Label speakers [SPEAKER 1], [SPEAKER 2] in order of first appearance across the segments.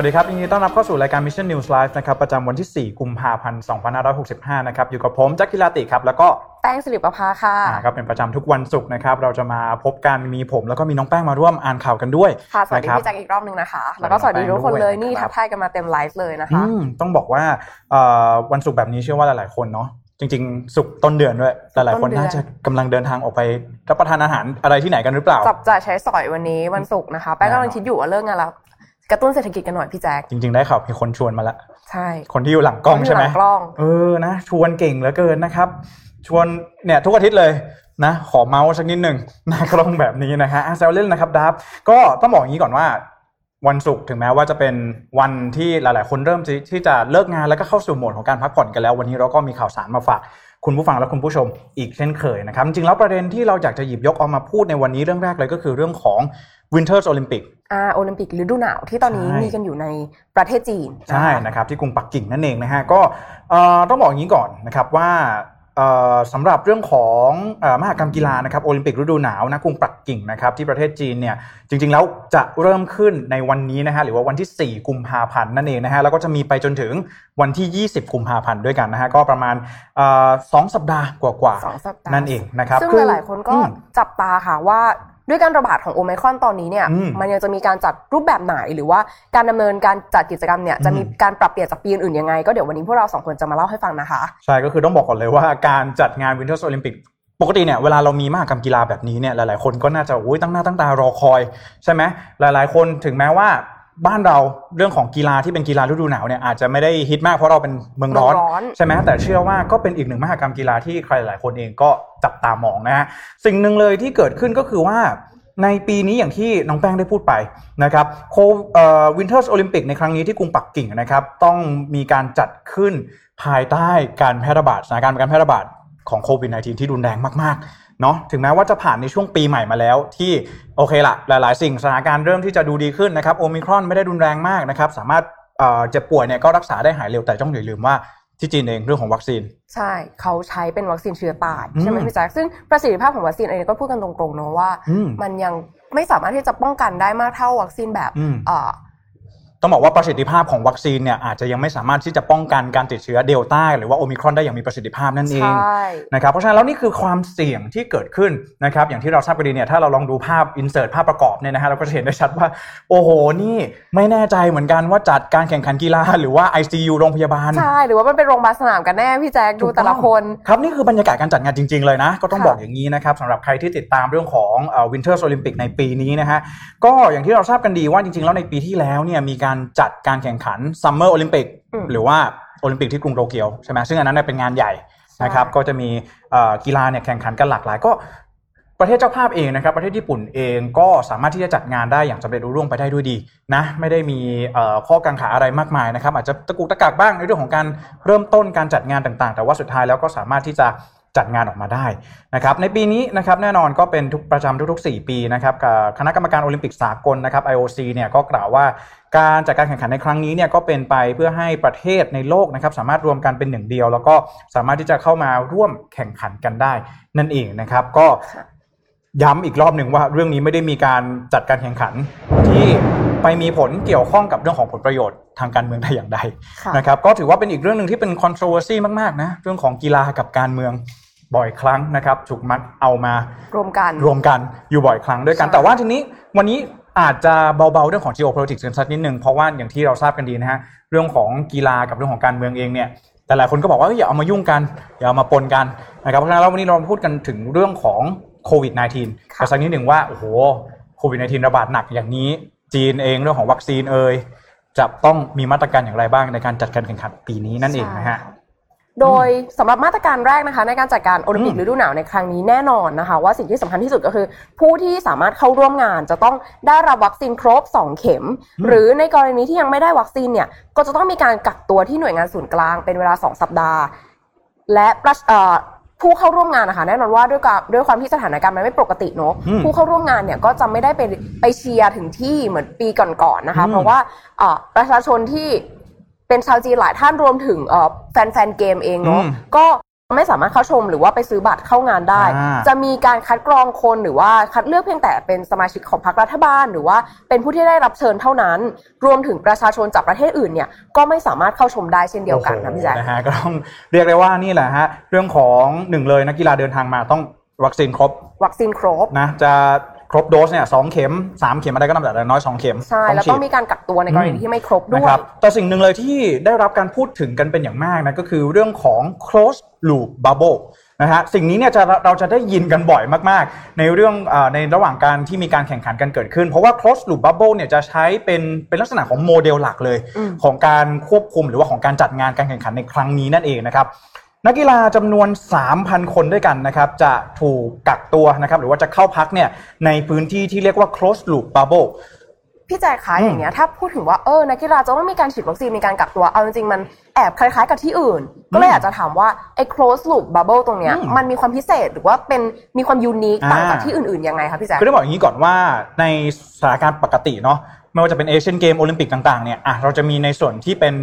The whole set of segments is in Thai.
[SPEAKER 1] วัสดีครับยินดีต้อนรับเข้าสู่รายการ Mission News Live นะครับประจำวันที่ 4 กุมภาพันธ์ 2565 นะครับอยู่กับผมแจ็คกิลาติครับแล้วก็
[SPEAKER 2] แป้งสิริประภาค่ะ
[SPEAKER 1] อ่าก็เป็นประจำทุกวันศุกร์นะครับเราจะมาพบกันมีผมแล้วก็มีน้องแป้งมาร่วมอ่านข่าวกันด้วย
[SPEAKER 2] ค่ะสวัสดี
[SPEAKER 1] นะครับ
[SPEAKER 2] พี่แจ็คอีกรอบหนึงนะคะ แล้วก็สวัสดีทุกคนเลยนี่
[SPEAKER 1] ครับ
[SPEAKER 2] ทักทายกันมาเต็มไลฟ์เลยนะคะ
[SPEAKER 1] อืมต้องบอกว่าเอ่อวันศุกร์แบบนี้เชื่อว่าหลายๆคนเนาะจริงๆศุกร์ต้นเดือนด้วย หลายๆคน
[SPEAKER 2] ต้นเดือน
[SPEAKER 1] น่าจะกำลังเดินทางออกไปรับประทานอาหารอะไรที่ไหนกันหรือเปล่า
[SPEAKER 2] จับจ่ายใช้สอยวันนี้วันศุกร์นะคะ แป้งกำลังคิดอยู่ว่าเลิกงานแล้ว กระตุ้นเศรษฐกิจกันหน่อยพี่แจ็ค
[SPEAKER 1] จริง ๆ ได้ข่าวมีคนชวนมาละ
[SPEAKER 2] ใช่
[SPEAKER 1] คนที่อยู่หลังกล้องใช่ไหม
[SPEAKER 2] คนที่อยู่ลังกล้อง
[SPEAKER 1] เออนะ ชวนเก่งเหลือเกินนะครับ ชวนเนี่ยทุกอาทิตย์เลยนะขอเมาส์สักนิดหนึ่งหน้ากล้องแบบนี้นะฮะอะแซวเล่นนะครับดับก็ต้องบอกอย่างนี้ก่อนว่าวันศุกร์ถึงแม้ว่าจะเป็นวันที่หลาย ๆ คนเริ่มที่ที่จะเลิกงานแล้วก็เข้าสู่โหมดของการพักผ่อนกันแล้ว วันนี้เราก็มีข่าวสารมาฝากคุณผู้ฟังและคุณผู้ชมอีกเช่นเคยนะครับจริงๆแล้วประเด็นที่เราอยากจะหยิบยกเอามาพูดในวันนี้เรื่องแรกเลยก็คือเรื่องของ Winters Olympic
[SPEAKER 2] อ่าโอลิมปิกฤดูหนาวที่ตอนนี้
[SPEAKER 1] ใช่
[SPEAKER 2] มีกันอยู่ในประเทศจีน
[SPEAKER 1] ใช่นะครับที่กรุงปักกิ่งนั่นเองนะฮะก็เอ่อต้องบอกอย่างนี้ก่อนนะครับว่าเอ่อสำหรับเรื่องของเอ่อมหกรรมกีฬานะครับโอลิมปิกฤดูหนาวนะกรุงปักกิ่งนะครับที่ประเทศจีนเนี่ยจริง ๆ แล้วจะเริ่มขึ้นในวันนี้นะฮะหรือว่าวันที่ 4 กุมภาพันธ์นั่นเองนะฮะแล้วก็จะมีไปจนถึงวันที่ 20 กุมภาพันธ์ด้วยกันนะฮะก็ประมาณเอ่อสองสัปดาห์กว่า
[SPEAKER 2] สองสัปดาห์
[SPEAKER 1] นั่นเองนะครับ
[SPEAKER 2] ซึ่ง
[SPEAKER 1] คือ
[SPEAKER 2] หลายๆคนก็
[SPEAKER 1] อืม
[SPEAKER 2] จับตาค่ะว่า ด้วยการระบาดของโอไมครอนตอนนี้เนี่ย
[SPEAKER 1] อืม
[SPEAKER 2] มันยังจะมีการจัดรูปแบบไหนหรือว่าการดำเนินการจัดกิจกรรมเนี่ยจะมี
[SPEAKER 1] อืม
[SPEAKER 2] การปรับเปลี่ยนจากปีอื่นๆยังไง ก็เดี๋ยววันนี้พวกเราสองคนจะมาเล่าให้ฟังนะคะ
[SPEAKER 1] ใช่ก็คือต้องบอกก่อนเลยว่าการจัดงาน Winter Olympic ปกติเนี่ยเวลาเรามีมหกรรมกีฬาแบบนี้เนี่ยหลายๆ คนก็น่าจะอุ้ยตั้งหน้าตั้งตารอคอย ใช่ไหมหลาย ๆ คนถึงแม้ว่า บ้านเราเรื่องของกีฬาที่เป็นกีฬาฤดูหนาวเนี่ยอาจจะไม่ได้ฮิตมากเพราะเราเป็นเมืองร้อน
[SPEAKER 2] เมืองร้อน
[SPEAKER 1] ใช่ไหมแต่เชื่อว่าก็เป็นอีกหนึ่งมหกรรมกีฬาที่ใครหลายคนเองก็จับตามองนะฮะสิ่งหนึ่งเลยที่เกิดขึ้นก็คือว่าในปีนี้อย่างที่น้องแป้งได้พูดไปนะครับโคเอ่อวินเทอร์โอลิมปิกในครั้งนี้ที่กรุงปักกิ่งนะครับต้องมีการจัดขึ้นภายใต้การแพร่ระบาดสถานการณ์การแพร่ระบาดของโควิด -19 ที่รุนแรงมากๆ เนาะถึงแม้ว่าจะผ่านในช่วงปีใหม่มาแล้ว ที่โอเคละหลาย ๆ สิ่งสถานการณ์เริ่มที่จะดูดีขึ้นนะครับโอมิครอนไม่ได้รุนแรงมากนะครับสามารถเอ่อเจ็บป่วยเนี่ยก็รักษาได้หายเร็วแต่ต้องอย่าลืมว่าที่จีนเองเรื่องของวัคซีน
[SPEAKER 2] ใช่เขาใช้เป็นวัคซีนเชื้อตาย
[SPEAKER 1] อืม
[SPEAKER 2] ใช่ไหมพี่แจ๊คซึ่งประสิทธิภาพของวัคซีนเองก็พูดกันตรงๆเนอะว่า
[SPEAKER 1] อืม
[SPEAKER 2] มันยังไม่สามารถที่จะป้องกันได้มากเท่าวัคซีนแบบ
[SPEAKER 1] อืม
[SPEAKER 2] เอ่อ
[SPEAKER 1] ต้องบอกว่าประสิทธิภาพของวัคซีนเนี่ยอาจจะยังไม่สามารถที่จะป้องกันการติดเชื้อเดลต้าหรือว่าโอมิครอนได้อย่างมีประสิทธิภาพนั่นเอง
[SPEAKER 2] ใช่
[SPEAKER 1] นะครับเพราะฉะนั้นแล้วนี่คือความเสี่ยงที่เกิดขึ้นนะครับอย่างที่เราทราบกันดีเนี่ยถ้าเราลองดูภาพอินเสิร์ตภาพประกอบเนี่ยนะฮะเราก็จะเห็นได้ชัดว่าโอ้โหนี่ไม่แน่ใจเหมือนกันว่าจัดการแข่งขันกีฬาหรือว่า ICU โรงพยาบาล
[SPEAKER 2] ใช่หรือว่ามันเป็นโรงพยาบาลสนามกันแน่พี่แจ๊คดูแต่ละคน
[SPEAKER 1] ครับนี่คือบรรยากาศการจัดงานจริง ๆเลยนะก็ต้อง
[SPEAKER 2] ค่ะ
[SPEAKER 1] บอกอย่างนี้นะครับสำหรับใครที่ติดตามเรื่องของWinter โอลิมปิกในปีนี้นะฮะก็อย่างที่เราทราบกันดีว่าจริงๆแล้วในปีที่แล้วเนี่ยมีการจัดการแข่งขัน Summer โอลิมปิก
[SPEAKER 2] อืม
[SPEAKER 1] หรือว่าโอลิมปิกที่กรุงโตเกียวใช่ไหมซึ่งอันนั้นเนี่ยเป็นงานใหญ่นะครับ
[SPEAKER 2] ใช่
[SPEAKER 1] ก็จะมีเอ่อกีฬาเนี่ยแข่งขันกันหลากหลายก็ประเทศเจ้าภาพเองนะครับประเทศญี่ปุ่นเองก็สามารถที่จะจัดงานได้อย่างสำเร็จลุล่วงไปได้ด้วยดีนะไม่ได้มีเอ่อข้อกังขาอะไรมากมายนะครับอาจจะตะกุกตะกักบ้างในเรื่องของการเริ่มต้นการจัดงานต่างๆ แต่ว่าสุดท้ายแล้วก็สามารถที่จะ จัดงานออกมาได้นะครับในปีนี้นะครับแน่นอนก็เป็นทุกประจำทุกๆ 4 ปีนะครับกับคณะกรรมการโอลิมปิกสากลนะครับ IOC เนี่ยก็กล่าวว่าการจัดการแข่งขันในครั้งนี้เนี่ยก็เป็นไปเพื่อให้ประเทศในโลกนะครับสามารถรวมกันเป็นหนึ่งเดียว แล้วก็สามารถที่จะเข้ามาร่วมแข่งขันกันได้นั่นเองนะครับก็ย้ำอีกรอบหนึ่งว่าเรื่องนี้ไม่ได้มีการจัดการแข่งขันที่ ไปมีผลเกี่ยวข้องกับเรื่องของผลประโยชน์ทางการเมืองแต่อย่างใด
[SPEAKER 2] ค่ะ
[SPEAKER 1] นะครับก็ถือว่าเป็นอีกเรื่องหนึ่งที่เป็น controversy มากๆนะเรื่องของกีฬากับการเมืองบ่อยครั้งนะครับถูกมักเอามาร
[SPEAKER 2] วมกัน
[SPEAKER 1] รวมกันอยู่บ่อยครั้งด้วยกัน
[SPEAKER 2] ใช่
[SPEAKER 1] แต่ว่าทีนี้วันนี้อาจจะเบาๆเรื่องของ geopolitics กันสักนิดหนึ่งเพราะว่าอย่างที่เราทราบกันดีนะฮะเรื่องของกีฬากับเรื่องของการเมืองเองเนี่ยแต่หลายคนก็บอกว่าเอ้ยอย่าเอามายุ่งกันอย่าเอามาปนกันนะครับเพราะฉะนั้นแล้ววันนี้เราพูดกันถึงเรื่องของโควิด -19
[SPEAKER 2] ค่ะ
[SPEAKER 1] กันสักนิดหนึ่งว่าโอ้โหโควิด -19 ระบาดหนักอย่างนี้ จีนเองเรื่องของวัคซีนเอ่ยจะต้องมีมาตรการอย่างไรบ้างในการจัดการแข่งขันปีนี้นั่นเองนะฮะ
[SPEAKER 2] โดยสำหรับมาตรการแรกนะคะ ในการจัดการโอลิมปิก
[SPEAKER 1] อืม
[SPEAKER 2] ฤดูหนาวในครั้งนี้แน่นอนนะคะ ว่าสิ่งที่สำคัญที่สุดก็คือ ผู้ที่สามารถเข้าร่วมงานจะต้องได้รับวัคซีนครบ 2 เข็ม หรือในกรณีที่ยังไม่ได้วัคซีนเนี่ยก็จะต้องมีการกักตัวที่หน่วยงานศูนย์กลางเป็นเวลา 2 สัปดาห์ และประเอ่อ ผู้เข้าร่วมงานนะคะแน่นอนว่าด้วยความด้วยความที่สถานการณ์มันไม่ปกติเนอะ
[SPEAKER 1] อืม
[SPEAKER 2] ผู้เข้าร่วมงานเนี่ยก็จะไม่ได้ไปไปเชียร์ถึงที่เหมือนปีก่อนๆนะคะ
[SPEAKER 1] อืม
[SPEAKER 2] เพราะว่าเอ่อประชาชนที่เป็นชาวจีนหลายท่านรวมถึงเอ่อแฟนๆเกมเองเนาะ
[SPEAKER 1] อืม
[SPEAKER 2] ก็ ไม่สามารถเข้าชมหรือว่าไปซื้อบัตรเข้างานได้
[SPEAKER 1] อ่า
[SPEAKER 2] จะมีการคัดกรองคนหรือว่าคัดเลือกเพียงแต่เป็นสมาชิกของพรรครัฐบาล หรือว่าเป็นผู้ที่ได้รับเชิญเท่านั้น รวมถึงประชาชนจากประเทศอื่นเนี่ยก็ไม่สามารถเข้าชมได้เช่นเดียวกันนะพี่แจ๊ค
[SPEAKER 1] โอ้โหนะฮะก็ต้องเรียกได้ว่านี่แหละฮะเรื่องของหนึ่งเลยนักกีฬาเดินทางมาต้องวัคซีนครบ
[SPEAKER 2] วัคซีนครบ
[SPEAKER 1] นะจะ ครบโดสเนี่ยสองเข็มสามเข็มอะไรก็ตามแต่น้อยสองเข็ม
[SPEAKER 2] ใช่ แล้ว
[SPEAKER 1] ฉี
[SPEAKER 2] ต้อ
[SPEAKER 1] ด
[SPEAKER 2] งมีการกักตัวในกรณีที่ไม่ครบด้
[SPEAKER 1] นะ
[SPEAKER 2] ว
[SPEAKER 1] ค
[SPEAKER 2] ย
[SPEAKER 1] รับแต่สิ่งหนึ่งเลยที่ได้รับการพูดถึงกันเป็นอย่างมากนะก็คือเรื่องของ close loop bubble นะฮะสิ่งนี้เนี่ยจะเราจะได้ยินกันบ่อยมาก ๆ ในเรื่องอาในระหว่างการที่มีการแข่งขันกันเกิดขึ้น เพราะว่า close loop bubble เนี่ยจะใช้เป็นเป็นลักษณะของโมเดลหลักเลย
[SPEAKER 2] อืม
[SPEAKER 1] ของการควบคุมหรือว่าของการจัดงานการแข่งขันในครั้งนี้นั่นเองนะครับ นักกีฬาจำนวน 3,000 คนด้วยกันนะครับจะถูกกักตัวนะครับหรือว่าจะเข้าพักเนี่ยในพื้นที่ที่เรียกว่า close loop bubble
[SPEAKER 2] พี่แจ๊คคะ
[SPEAKER 1] อืม
[SPEAKER 2] อย่างเงี้ยถ้าพูดถึงว่าเออนักกีฬาจะต้องมีการฉีดวัคซีนมีการกักตัวเอาจริงๆมันแอบคล้ายๆกับที่อื่น ก็เลยอยากจะถามว่าไอ้ close loop bubble ตรงเนี้ย
[SPEAKER 1] อืม
[SPEAKER 2] มันมีความพิเศษหรือว่าเป็นมีความยูนิค
[SPEAKER 1] อ่า
[SPEAKER 2] ต่างจากที่อื่นๆยังไงคะพี่แจ๊ค
[SPEAKER 1] คือต้องบอกอย่างนี้ก่อนว่าในสถานการณ์ปกติเนาะไม่ว่าจะเป็นเอเชียนเกมโอลิมปิกต่างๆเนี่ยอะเราจะมีในส่วนที่เป็น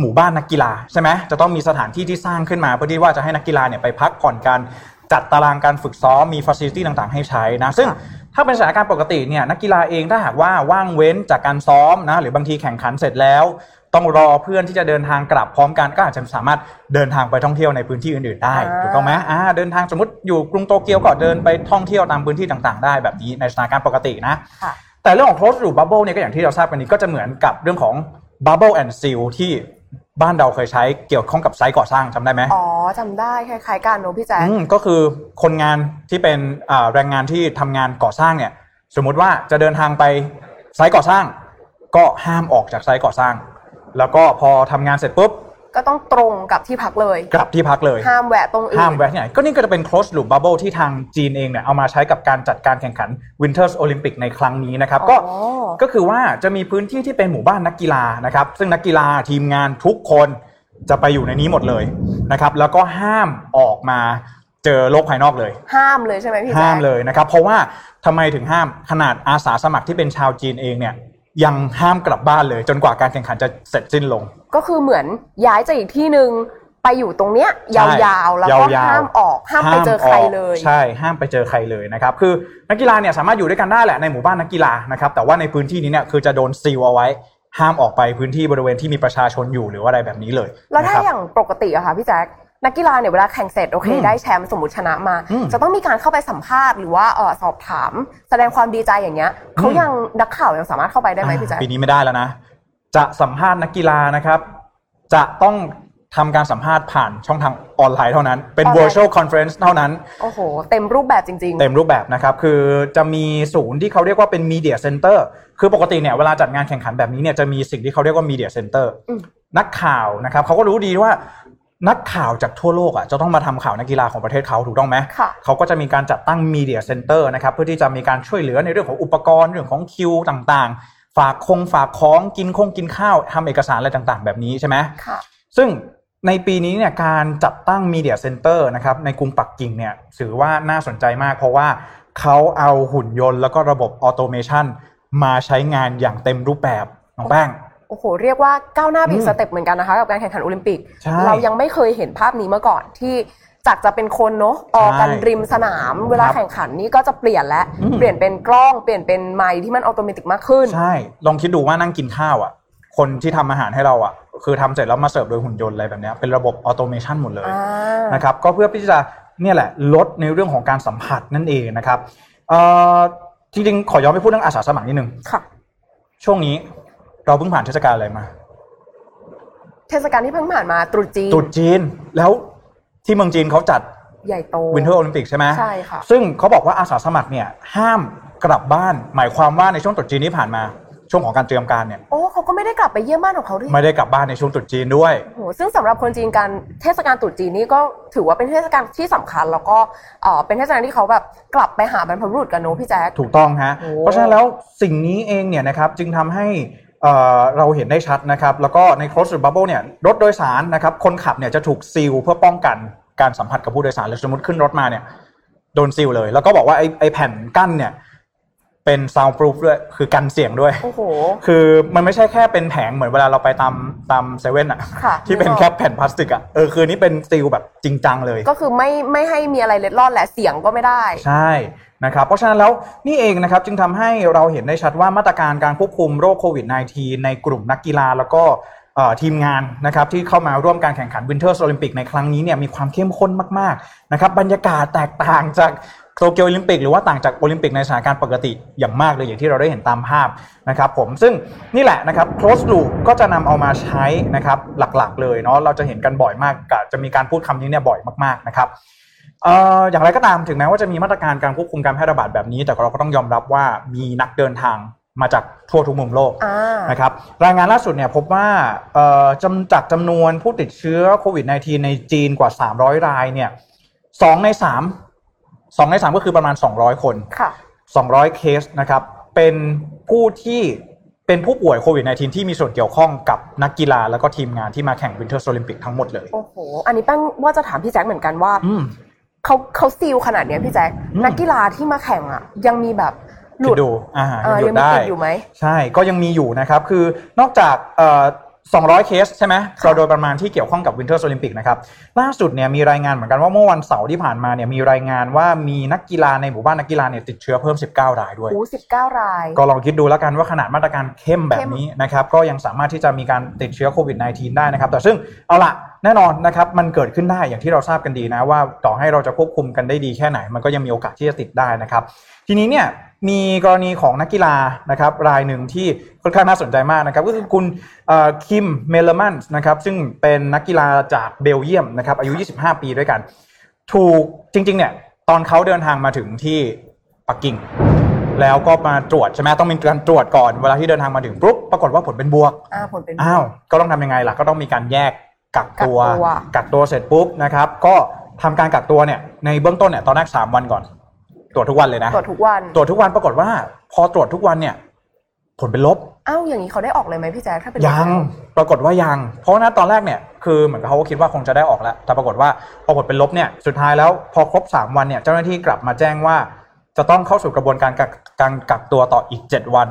[SPEAKER 1] หมู่บ้านนักกีฬาใช่ไหมจะต้องมีสถานที่ที่สร้างขึ้นมาเพื่อที่ว่าจะให้นักกีฬาเนี่ยไปพักผ่อนการจัดตารางการฝึกซ้อมมีฟ a ซิลิตี้ต่างๆ ให้ใช้นะซึ่งถ้าเป็นสถานการณ์ปกติเนี่ยนักกีฬาเองถ้าหากว่าว่างเว้นจากการซ้อมนะหรือบางทีแข่งขันเสร็จแล้ว ต้องรอเพื่อนที่จะเดินทางกลับพร้อมกันก็อาจจะสามารถเดินทางไปท่องเที่ยวในพื้นที่อื่นๆได้
[SPEAKER 2] อ่า
[SPEAKER 1] ถูกต้องไหมอ่าเดินทางสมมติอยู่กรุงโตเกียวก็เดินไปท่องเที่ยวตามพื้นที่ต่างๆ ได้แบบนี้ในสถานการณ์ปกตินะ
[SPEAKER 2] ค่ะ
[SPEAKER 1] แต่เรื่องของ close loop bubble เนี่ยก็อย่างที่เราทราบกันนี้ก็จะเหมือนกับเรื่องของ bubble and seal ที่ บ้านเราเคยใช้เกี่ยวข้องกับไซต์ก่อสร้างจำได้ไหม
[SPEAKER 2] อ๋อจำได้คล้ายๆกันเนอะพี่แจ๊ค
[SPEAKER 1] อืมก็คือคนงานที่เป็นอ่าแรงงานที่ทำงานก่อสร้างเนี่ย สมมุติว่าจะเดินทางไปไซต์ก่อสร้าง ก็ห้ามออกจากไซต์ก่อสร้าง แล้วก็พอทำงานเสร็จปุ๊บ
[SPEAKER 2] ก็ต้องตรงกับที่พักเลย
[SPEAKER 1] กลับที่พักเลย
[SPEAKER 2] ห้ามแวะตรงอื่น
[SPEAKER 1] ห้ามแวะที่ไหน ก็นี่ก็จะเป็น close loop bubble ที่ทางจีนเองเนี่ยเอามาใช้กับการจัดการแข่งขัน Winters Olympic ในครั้งนี้นะครับ ก็
[SPEAKER 2] อ๋อ
[SPEAKER 1] ก็คือว่าจะมีพื้นที่ที่เป็นหมู่บ้านนักกีฬานะครับ ซึ่งนักกีฬาทีมงานทุกคนจะไปอยู่ในนี้หมดเลยนะครับ แล้วก็ห้ามออกมาเจอโลกภายนอกเลย
[SPEAKER 2] ห้ามเลยใช่ไหมพี่แจ๊ค
[SPEAKER 1] ห้ามเลยนะครับ เพราะว่าทำไมถึงห้ามขนาดอาสาสมัครที่เป็นชาวจีนเองเนี่ย ยังห้ามกลับบ้านเลยจนกว่าการแข่งขันจะเสร็จสิ้นลง
[SPEAKER 2] ก็คือเหมือนย้ายจากอีกที่หนึ่งไปอยู่ตรงเนี้ยยาวๆแล้วก็
[SPEAKER 1] ยาวๆ
[SPEAKER 2] ห้ามออกห้ามไปเจอใครเลย
[SPEAKER 1] ใช่ห้ามไปเจอใครเลยนะครับคือนักกีฬาเนี่ยสามารถอยู่ด้วยกันได้แหละในหมู่บ้านนักกีฬานะครับแต่ว่าในพื้นที่นี้เนี่ยคือจะโดนซีลเอาไว้ห้ามออกไปพื้นที่บริเวณที่มีประชาชนอยู่หรือว่าอะไรแบบนี้เลย
[SPEAKER 2] แล้วถ้า
[SPEAKER 1] นะครับ
[SPEAKER 2] อย่างปกติอะค่ะพี่แจ๊ค นักกีฬาเนี่ยเวลาแข่งเสร็จโอเค
[SPEAKER 1] อืม
[SPEAKER 2] ได้แชมป์สมมติชนะมา
[SPEAKER 1] อืม
[SPEAKER 2] จะต้องมีการเข้าไปสัมภาษณ์หรือว่าเออสอบถาม แสดงความดีใจอย่างเงี้ยเขา
[SPEAKER 1] อืม
[SPEAKER 2] ยังนักข่าวยังสามารถเข้าไปได้ไหมพี่แจ๊ค
[SPEAKER 1] ปีนี้ไม่ได้แล้วนะ จะสัมภาษณ์นักกีฬานะครับ จะต้องทำการสัมภาษณ์ผ่านช่องทางออนไลน์เท่านั้น เป็น
[SPEAKER 2] ออนไลน์
[SPEAKER 1] virtual conference เท่านั้น
[SPEAKER 2] โอ้โห เต็มรูปแบบจริง
[SPEAKER 1] เต็มรูปแบบนะครับ คือจะมีศูนย์ที่เขาเรียกว่าเป็น media center คือปกติเนี่ยเวลาจัดงานแข่งขันแบบนี้เนี่ยจะมีสิ่งที่เขาเรียกว่า media center
[SPEAKER 2] อืม
[SPEAKER 1] นักข่าวนะครับเขาก็รู้ดีว่า นักข่าวจากทั่วโลกอะจะต้องมาทำข่าวนักกีฬาของประเทศเขาถูกต้องไหม
[SPEAKER 2] ค่ะ
[SPEAKER 1] เขาก็จะมีการจัดตั้ง media center นะครับเพื่อที่จะมีการช่วยเหลือในเรื่องของอุปกรณ์เรื่องของคิวต่างๆ ฝากคงฝากของกินคงกินข้าวทำเอกสารอะไรต่างๆ แบบนี้ใช่ไหม
[SPEAKER 2] ๆค่ะ
[SPEAKER 1] ซึ่งในปีนี้เนี่ยการจัดตั้ง Media Center นะครับในกรุงปักกิ่งเนี่ยถือว่าน่าสนใจมาก เพราะว่าเขาเอาหุ่นยนต์แล้วก็ระบบ automation มาใช้งานอย่างเต็มรูปแบบน้องแป้ง
[SPEAKER 2] โอ้โหเรียกว่าก้าวหน้าไปอี
[SPEAKER 1] อืม
[SPEAKER 2] step เหมือนกันนะคะกับการแข่งขันโอลิมปิก
[SPEAKER 1] ใช่
[SPEAKER 2] เรายังไม่เคยเห็นภาพนี้มาก่อนที่จากจะเป็นคนเนาะออกกัน
[SPEAKER 1] ใช่
[SPEAKER 2] ริมสนาม เวลา
[SPEAKER 1] ครับ
[SPEAKER 2] แข่งขันนี่ก็จะเปลี่ยนแล้ว
[SPEAKER 1] อืม
[SPEAKER 2] เปลี่ยนเป็นกล้องเปลี่ยนเป็นไมค์ที่มันอัตโนมัติมากขึ้น
[SPEAKER 1] ใช่ ลองคิดดูว่านั่งกินข้าวอะ คนที่ทำอาหารให้เราอะ คือทำเสร็จแล้วมาเสิร์ฟโดยหุ่นยนต์อะไรแบบเนี้ยเป็นระบบ automation หมดเลย
[SPEAKER 2] อ่า
[SPEAKER 1] นะครับก็เพื่อที่จะเนี่ยแหละลดในเรื่องของการสัมผัสนั่นเองนะครับเอ่อจริงๆขอย้อนไปพูดเรื่องอาสาสมัครนิดนึง
[SPEAKER 2] ค่ะ
[SPEAKER 1] ช่วงนี้ เราเพิ่งผ่านเทศกาลอะไรมา
[SPEAKER 2] เทศกาลที่เพิ่งผ่านมาตรุษจีน
[SPEAKER 1] ตรุษจีนแล้วที่เมืองจีนเขาจัด
[SPEAKER 2] ใหญ่โต
[SPEAKER 1] Winter โอลิมปิกใช่ไหม
[SPEAKER 2] ใช่ค่ะ
[SPEAKER 1] ซึ่งเขาบอกว่าอาสาสมัครเนี่ย ห้ามกลับบ้าน หมายความว่าในช่วงตรุษจีนที่ผ่านมาช่วงของการเตรียมการเนี่ย
[SPEAKER 2] โอ้เขาก็ไม่ได้กลับไปเยี่ยมบ้านของเขาด้วย
[SPEAKER 1] ไม่ได้กลับบ้านในช่วงตรุษจีนด้วย
[SPEAKER 2] โอ้โหซึ่งสำหรับคนจีนการเทศกาลตรุษจีนนี่ก็ถือว่าเป็นเทศกาลที่สำคัญ แล้วก็เอ่อเป็นเทศกาลที่เขาแบบกลับไปหาบรรพบุรุษกันเนอะพี่แจ๊ค
[SPEAKER 1] ถูกต้องฮะ
[SPEAKER 2] โอ้
[SPEAKER 1] เพราะฉะนั้นแล้วสิ่งนี้เองเนี่ยนะครับจึงทำให้ เราเห็นได้ชัดนะครับ แล้วก็ใน closed bubble เนี่ยรถโดยสารนะครับ คนขับเนี่ยจะถูกซีลเพื่อป้องกันการสัมผัสกับผู้โดยสารหรือสมมติขึ้นรถมาเนี่ยโดนซีลเลย แล้วก็บอกว่าไอ้ไอ้แผ่นกั้นเนี่ย เป็น soundproof ด้วย คือกันเสียงด้วย
[SPEAKER 2] โอ้โห
[SPEAKER 1] คือมันไม่ใช่แค่เป็นแผงเหมือนเวลาเราไปตามตามเซเว่นอะ
[SPEAKER 2] ค่ะ
[SPEAKER 1] ที่เป็น
[SPEAKER 2] นึกออก
[SPEAKER 1] แค่แผ่นพลาสติกอะเออ คือนี่เป็นซีลแบบจริงจังเลย
[SPEAKER 2] ก็คือไม่ไม่ให้มีอะไรเล็ดลอดและเสียงก็ไม่ได้
[SPEAKER 1] ใช่นะครับ เพราะฉะนั้นแล้วนี่เองนะครับจึงทำให้เราเห็นได้ชัดว่ามาตรการการควบคุมโรคโควิด -19 ในกลุ่มนักกีฬาแล้วก็เอ่อทีมงานนะครับที่เข้ามาร่วมการแข่งขัน Winter โอลิมปิกในครั้งนี้เนี่ยมีความเข้มข้นมากๆนะครับบรรยากาศแตกต่างจาก โตเกียวโอลิมปิกหรือว่าต่างจากโอลิมปิกในสถานการณ์ปกติอย่างมากเลยอย่างที่เราได้เห็นตามภาพนะครับผมซึ่งนี่แหละนะครับ closed loop ก็จะนำเอามาใช้นะครับหลักๆ เลยเนาะเราจะเห็นกันบ่อยมากกับจะมีการพูดคำนี้เนี่ยบ่อยมากๆนะครับเอ่ออย่างไรก็ตามถึงแม้ว่าจะมีมาตรการการควบคุมการแพร่ระบาดแบบนี้ แต่เราก็ต้องยอมรับว่ามีนักเดินทางมาจากทั่วทุกมุมโลก
[SPEAKER 2] อ่า
[SPEAKER 1] นะครับรายงานล่าสุดเนี่ยพบว่าเอ่อจำจากจำนวนผู้ติดเชื้อโควิด -19 ในจีนกว่า 300 รายเนี่ยสองในสาม สองในสามก็คือประมาณ 200 คน
[SPEAKER 2] ค่ะ
[SPEAKER 1] 200 เคสนะครับ เป็นผู้ที่เป็นผู้ป่วยโควิด -19 ที่มีส่วนเกี่ยวข้องกับนักกีฬาแล้วก็ทีมงานที่มาแข่งวินเทอร์โอลิมปิกทั้งหมดเลย
[SPEAKER 2] โอ้โห อันนี้แป้งว่าจะถามพี่แจ็คเหมือนกันว่า
[SPEAKER 1] อืม
[SPEAKER 2] เขาเขาซีลขนาดเนี้ยพี่แจ็ค
[SPEAKER 1] อืม
[SPEAKER 2] นักกีฬาที่มาแข่งอะ ยังมีแบบลอง
[SPEAKER 1] คิ
[SPEAKER 2] ด
[SPEAKER 1] ดูอ่า
[SPEAKER 2] เออ
[SPEAKER 1] ยังหยุ
[SPEAKER 2] ยั
[SPEAKER 1] ด
[SPEAKER 2] งมี
[SPEAKER 1] ได้
[SPEAKER 2] อยู่ไหม
[SPEAKER 1] ใช่ก็ยังมีอยู่นะครับ คือนอกจากเอ่อ 200 เคสใช่ไหมเราโดยประมาณที่เกี่ยวข้องกับ Winter โอลิมปิกนะครับล่าสุดเนี่ยมีรายงานเหมือนกันว่าเมื่อวันเสาร์ที่ผ่านมาเนี่ยมีรายงานว่ามีนักกีฬาในหมู่บ้านนักกีฬาเนี่ยติดเชื้อเพิ่ม 19 รายด้วย
[SPEAKER 2] โอ้สิบเก้าราย
[SPEAKER 1] ก็ลองคิดดูแล้วกันว่าขนาดมาตรการเข้มแบบนี้นะครับก็ยังสามารถที่จะมีการติดเชื้อโควิด -19 ได้นะครับแต่ซึ่งเอาละแน่นอนนะครับมันเกิดขึ้นได้อย่างที่เราทราบกันดีนะว่าต่อให้เราจะควบคุมกันได้ดีแค่ไหน มันก็ยังมีโอกาสที่จะติดได้นะครับทีนี้เนี่ยมีกรณีของนักกีฬานะครับรายหนึ่งที่ค่อนข้างน่าสนใจมากนะครับก็คือคุณคิมเมลมันนะครับซึ่งเป็นนักกีฬาจากเบลเยียมนะครับอายุ 25 ปีด้วยกัน ถูกจริงๆเนี่ยตอนเขาเดินทางมาถึงที่ปักกิ่ง แล้วก็มาตรวจใช่ไหมต้องมีการตรวจก่อนเวลาที่เดินทางมาถึงปุ๊บปรากฏว่าผลเป็นบวก
[SPEAKER 2] อ่าผลเป็น
[SPEAKER 1] อ้าวก็ต้องทำยังไงล่ะก็ต้องมีการแยกกักตัว
[SPEAKER 2] กักตัว
[SPEAKER 1] กักตัวเสร็จปุ๊บนะครับก็ทำการกักตัวเนี่ยในเบื้องต้นเนี่ยตอนแรกสามวันก่อน ตรวจทุกวันเลยนะ
[SPEAKER 2] ตรวจทุกวัน
[SPEAKER 1] ตรวจทุกวันปรากฏว่า พอตรวจทุกวันเนี่ย ผลเป็นลบ
[SPEAKER 2] อ้าวอย่างนี้เขาได้ออกเลยไหมพี่แจ๊คถ้าเป็น
[SPEAKER 1] ยังปรากฏว่ายัง เพราะว่าตอนแรกเนี่ยคือเหมือนกับเขาก็คิดว่าคงจะได้ออกแล้ว แต่ปรากฏว่าพอผลเป็นลบเนี่ยสุดท้ายแล้วพอครบสามวันเนี่ย เจ้าหน้าที่กลับมาแจ้งว่า จะต้องเข้าสู่กระบวนการกักการกักตัวต่ออีกเจ็ดวัน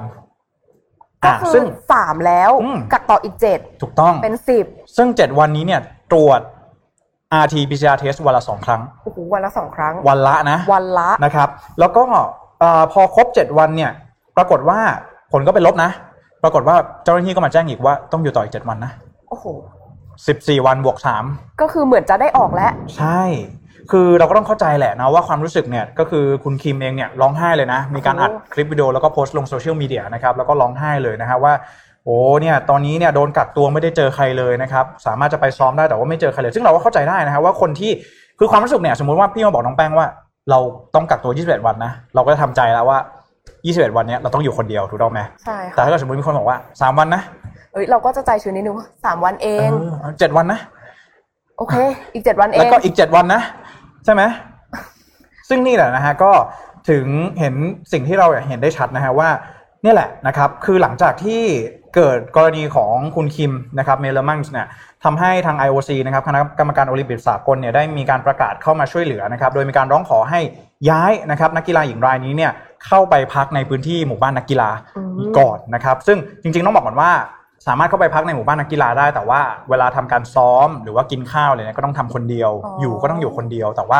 [SPEAKER 2] ก็
[SPEAKER 1] อะ
[SPEAKER 2] คือ
[SPEAKER 1] ซึ่ง
[SPEAKER 2] สามแล้ว
[SPEAKER 1] อืม
[SPEAKER 2] กักต่ออีกเจ็ด
[SPEAKER 1] ถูกต้อง
[SPEAKER 2] เป็นสิบ
[SPEAKER 1] ซึ่ง7วันนี้เนี่ยตรวจ RT PCR test วันละ2ครั้ง
[SPEAKER 2] โอ้โหวันละสองครั้ง
[SPEAKER 1] วันละนะ
[SPEAKER 2] วันละ
[SPEAKER 1] นะครับ แล้วก็เอ่อพอครบ7วันเนี่ย ปรากฏว่าผลก็เป็นลบนะ ปรากฏว่าเจ้าหน้าที่ก็มาแจ้งอีกว่าต้องอยู่ต่ออีก7วันนะ
[SPEAKER 2] โอ้โห
[SPEAKER 1] 14วันบวก
[SPEAKER 2] ก็คือเหมือนจะได้ออกแล้ว
[SPEAKER 1] 3ใช่ คือเราก็ต้องเข้าใจแหละนะว่าความรู้สึกเนี่ยก็คือคุณคิมเองเนี่ยร้องไห้เลยนะ มีการอัดคลิปวิดีโอแล้วก็โพสต์ลงโซเชียลมีเดียนะครับแล้วก็ร้องไห้เลยนะฮะว่า โอ้เนี่ยตอนนี้เนี่ยโดนกักตัวไม่ได้เจอใครเลยนะครับสามารถจะไปซ้อมได้แต่ว่าไม่เจอใครเลย ซึ่งเราก็เข้าใจได้นะฮะว่าคนที่คือความรู้สึกเนี่ยสมมุติว่าพี่มาบอกน้องแป้งว่า เราต้องกักตัว 21 วันนะเราก็จะทำใจแล้วว่า 21 วันเนี้ยเราต้องอยู่คนเดียวถูกต้องไหม
[SPEAKER 2] ใช่
[SPEAKER 1] แต่
[SPEAKER 2] ค่ะ
[SPEAKER 1] ถ้าเกิดสมมติมีคนบอกว่า 3 วันนะ
[SPEAKER 2] เอ้ยเราก็จะใจชื้นนิดนึงว่าสามวันเอ
[SPEAKER 1] เอง อเจ็ดวันนะ
[SPEAKER 2] โอเค อีกเจ็ดวันเอ
[SPEAKER 1] แล้ว
[SPEAKER 2] ง
[SPEAKER 1] ก็อีก7วันนะ ใช่ไหม ซึ่งนี่แหละนะฮะก็ถึงเห็นสิ่งที่เราเห็นได้ชัดนะฮะว่า เนี่ยแหละนะครับ คือหลังจากที่ เกิดกรณีของคุณคิมนะครับเมลมังส์เนี่ยทำให้ทาง IOC นะครับคณะกรรมการโอลิมปิกสากลเนี่ยได้มีการประกาศเข้ามาช่วยเหลือนะครับโดยมีการร้องขอให้ย้ายนะครับนักกีฬาหญิงรายนี้เนี่ยเข้าไปพักในพื้นที่หมู่บ้านนักกีฬา
[SPEAKER 2] อืม
[SPEAKER 1] ก่อนนะครับซึ่งจริงๆต้องบอกก่อนว่าสามารถเข้าไปพักในหมู่บ้านนักกีฬาได้ แต่ว่าเวลาทำการซ้อมหรือว่ากินข้าวอะไรเนี่ยก็ต้องทำคนเดียว
[SPEAKER 2] อ๋อ
[SPEAKER 1] อ
[SPEAKER 2] อ
[SPEAKER 1] ยู่ก็ต้องอยู่คนเดียว แต่ว่า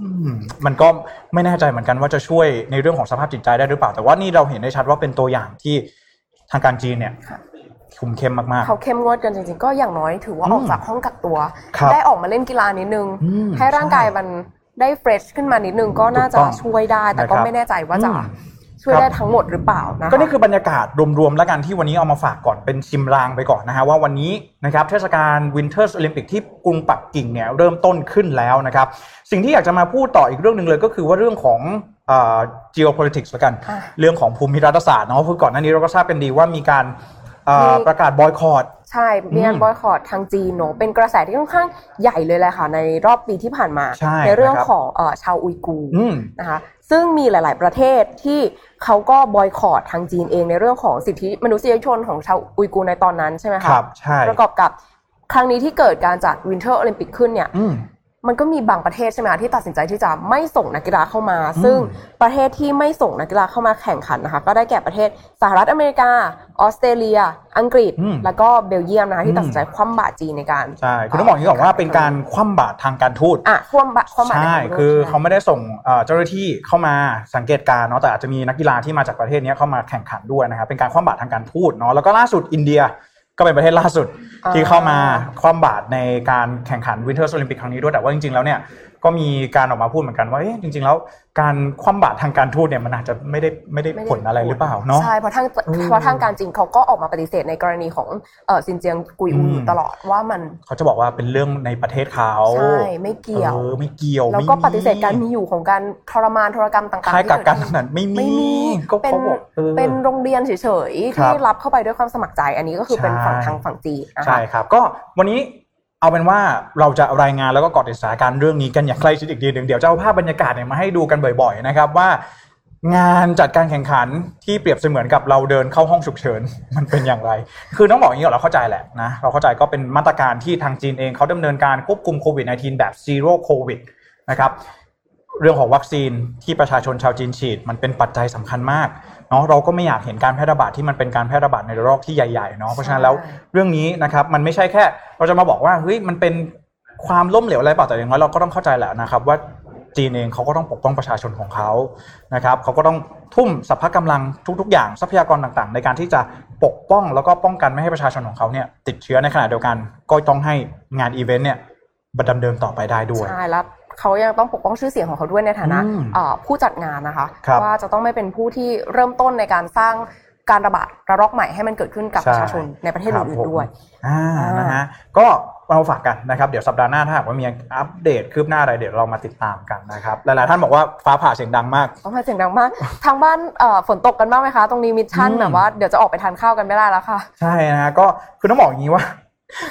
[SPEAKER 1] อืมมันก็ไม่แน่ใจเหมือนกันว่าจะช่วยในเรื่องของสภาพจิตใจได้หรือเปล่า แต่ว่านี่เราเห็นได้ชัดว่าเป็นตัวอย่างที่ ทางการจีนเนี่ย
[SPEAKER 2] ค่ะ
[SPEAKER 1] คุมเข้มมาก
[SPEAKER 2] เขาเข้มงวดกันจริงๆ ก็อย่างน้อยถือว่า
[SPEAKER 1] อืม
[SPEAKER 2] ออกจากห้องกักตัว
[SPEAKER 1] ครับ
[SPEAKER 2] ได้ออกมาเล่นกีฬานิดนึง
[SPEAKER 1] อืม
[SPEAKER 2] ให้ร่างกายมันได้ fresh ขึ้นมานิดนึงก็น่าจะ
[SPEAKER 1] ถูกต้อง
[SPEAKER 2] ช่วยได้ แต่ก็
[SPEAKER 1] นะครับ
[SPEAKER 2] ไม่แน่ใจว่าจะ
[SPEAKER 1] อืม
[SPEAKER 2] ช่วย
[SPEAKER 1] ครับ
[SPEAKER 2] ได้ทั้งหมดหรือเปล่านะ
[SPEAKER 1] ๆก็นี่คือบรรยากาศรวมๆแล้วกันที่วันนี้เอามาฝากก่อนเป็นชิมลางไปก่อนนะฮะว่าวันนี้นะครับเทศกาล Winter โอลิมปิกที่กรุงปักกิ่งเนี่ยเริ่มต้นขึ้นแล้วนะครับ สิ่งที่อยากจะมาพูดต่ออีกเรื่องหนึ่งเลยก็คือว่าเรื่องของเอ่อ geopolitics แล้วกัน
[SPEAKER 2] อะ
[SPEAKER 1] เรื่องของภูมิรัฐศาสตร์เนาะคือก่อนหน้านี้เราก็ทราบกันดีว่ามีการเอ่อ
[SPEAKER 2] มี
[SPEAKER 1] ประกาศบอยคอรด
[SPEAKER 2] ใช่มีการ
[SPEAKER 1] อืม
[SPEAKER 2] บอยคอรดทางจีนเนอะเป็นกระแสที่ค่อนข้างใหญ่เลยแหละค่ะในรอบปีที่ผ่านมา
[SPEAKER 1] ใช่
[SPEAKER 2] เรื่อง
[SPEAKER 1] นะครับ
[SPEAKER 2] ของเอ่อชาวอุยกูร์
[SPEAKER 1] อืม
[SPEAKER 2] นะคะซึ่งมีหลาย ๆ ประเทศที่เขาก็บอยคอรดทางจีนเองในเรื่องของสิทธิมนุษยชนของชาวอุยกูร์ในตอนนั้นใช่ไหมคะ
[SPEAKER 1] ครับใช่
[SPEAKER 2] ประกอบกับครั้งนี้ที่เกิดการจัด Winter โอลิมปิกขึ้นเนี่ย
[SPEAKER 1] อื ม
[SPEAKER 2] มันก็มีบางประเทศใช่ไหมคะที่ตัดสินใจที่จะไม่ส่งนักกีฬาเข้ามา ซึ่งประเทศที่ไม่ส่งนักกีฬาเข้ามาแข่งขันนะคะ ก็ได้แก่ประเทศสหรัฐอเมริกา ออสเตรเลีย อังกฤษ
[SPEAKER 1] อืม
[SPEAKER 2] แล้วก็เบลเยียมนะคะที่ตัดสินใจคว่ำบาตรจีนในการ
[SPEAKER 1] ใช่คือต้องบอกอย่างนี้ก่อนว่าเป็นการคว่ำบาตรทางการทูต
[SPEAKER 2] อะคว่ำบาตรคว่ำบาตร
[SPEAKER 1] ใช่
[SPEAKER 2] ในทางโลก
[SPEAKER 1] คือ
[SPEAKER 2] ใช่ไหม
[SPEAKER 1] เขาไม่ได้ส่งเอ่อเจ้าหน้าที่เข้ามาสังเกตการณ์เนาะแต่อาจจะมีนักกีฬาที่มาจากประเทศนี้เข้ามาแข่งขันด้วยนะครับเป็นการคว่ำบาตรทางการทูตเนาะแล้วก็ล่าสุดอินเดีย ก็เป็นประเทศล่าสุดที่เข้ามาคว่ำบาตรในการแข่งขัน Winter โอลิมปิกครั้งนี้ด้วยแต่ว่าจริงๆแล้วเนี่ย ก็มีการออกมาพูดเหมือนกันว่าเอ๊ะจริง ๆ แล้วการคว่ำบาตรทางการทูตเนี่ยมันอาจจะไม่ได้ไม่ได้
[SPEAKER 2] ไม่ได้
[SPEAKER 1] ผลอะไรหรือเปล่าเนาะ
[SPEAKER 2] ใช่เพราะทาง
[SPEAKER 1] เออ
[SPEAKER 2] เพราะทางการจีนเขาก็ออกมาปฏิเสธในกรณีของเออซินเจียงอุยกูร์
[SPEAKER 1] อืม
[SPEAKER 2] อยู่ตลอดว่ามัน
[SPEAKER 1] เขาจะบอกว่าเป็นเรื่องในประเทศเขา
[SPEAKER 2] ใช่ไม่เกี่ยว
[SPEAKER 1] เออไม่เกี่ยว
[SPEAKER 2] แล้ว
[SPEAKER 1] ไม่
[SPEAKER 2] ก็ปฏิเสธการมีอยู่ของการทรมานทรกรรมต่างๆ
[SPEAKER 1] ค่ายกักกัน
[SPEAKER 2] ที่เดขึ้
[SPEAKER 1] นั้นไม่มี
[SPEAKER 2] ไม่มี
[SPEAKER 1] ก็
[SPEAKER 2] เป็น
[SPEAKER 1] เขาบอกออ
[SPEAKER 2] เป็นโรงเรียนเฉยๆ
[SPEAKER 1] ครับ
[SPEAKER 2] ที่รับเข้าไปด้วยความสมัครใจอันนี้ก็คือเป็น
[SPEAKER 1] ใช่
[SPEAKER 2] ฝั่งทางฝั่งจีนนะคะ
[SPEAKER 1] ใช่ครับ ก็วันนี้ เอาเป็นว่าเราจะรายงานแล้วก็เกาะติดสถานการณ์เรื่องนี้กันอย่างใกล้ชิดอีกทีหนึ่งเดี๋ยวจะเอาภาพบรรยากาศเนี่ยมาให้ดูกันบ่อย ๆ นะครับว่างานจัดการแข่งขันที่เปรียบเสมือนกับเราเดินเข้าห้องฉุกเฉินมันเป็นอย่างไร คือต้องบอกอย่างนี้เราเข้าใจแหละนะเราเข้าใจก็เป็นมาตรการที่ทางจีนเองเขาดำเนินการควบคุมโควิด -19 แบบ zero covid นะครับเรื่องของวัคซีนที่ประชาชนชาวจีนฉีด มันเป็นปัจจัยสำคัญมาก เนาะเราก็ไม่อยากเห็นการแพร่ระบาดที่มันเป็นการแพร่ระบาดในระลอกที่ใหญ่ๆเนาะเพราะฉะนั้นแล้ว
[SPEAKER 2] ใช่
[SPEAKER 1] เรื่องนี้นะครับมันไม่ใช่แค่ เราจะมาบอกว่าเฮ้ยมันเป็นความล้มเหลวอะไรเปล่าแต่อย่างน้อยเราก็ต้องเข้าใจแหละนะครับว่าจีนเองเขาก็ต้องปกป้องประชาชนของเขานะครับเขาก็ต้องทุ่มสรรพกำลังทุก ๆ อย่างทรัพยากรต่างๆ ในการที่จะปกป้องแล้วก็ป้องกันไม่ให้ประชาชนของเขาเนี่ยติดเชื้อในขณะเดียวกัน ก็ต้องให้งานอีเวนต์เนี่ยดำเนินต่อไปได้ด้วย
[SPEAKER 2] ใช่แล้ว เขายังต้องปกป้องชื่อเสียงของเขาด้วยในฐานะ
[SPEAKER 1] อืม
[SPEAKER 2] เอ่อผู้จัดงานนะคะ
[SPEAKER 1] ครับ
[SPEAKER 2] ว่าจะต้องไม่เป็นผู้ที่เริ่มต้นในการสร้างการระบาดระลอกใหม่ให้มันเกิดขึ้นกับ
[SPEAKER 1] ใช่
[SPEAKER 2] ประชาชนในประเทศ
[SPEAKER 1] ครับ
[SPEAKER 2] อื่นๆด้วยผม
[SPEAKER 1] อ่า
[SPEAKER 2] อ่าน
[SPEAKER 1] นะฮะก็เราฝากกันนะครับ เดี๋ยวสัปดาห์หน้าถ้าหากว่ามีอัปเดตคืบหน้าอะไรเดี๋ยวเรามาติดตามกันนะครับหลายๆท่านบอกว่าฟ้าผ่าเสียงดังมาก
[SPEAKER 2] ต้องให้เสียงดังมาก ทางบ้านเอ่อฝนตกกันบ้างไหมคะ ตรงนี้ Mission
[SPEAKER 1] อืม
[SPEAKER 2] แบบว่าเดี๋ยวจะออกไปทานข้าวกันไม่ได้แล้วค่ะ
[SPEAKER 1] ใช่นะฮะก็คือต้องบอกอย่างนี้ว่า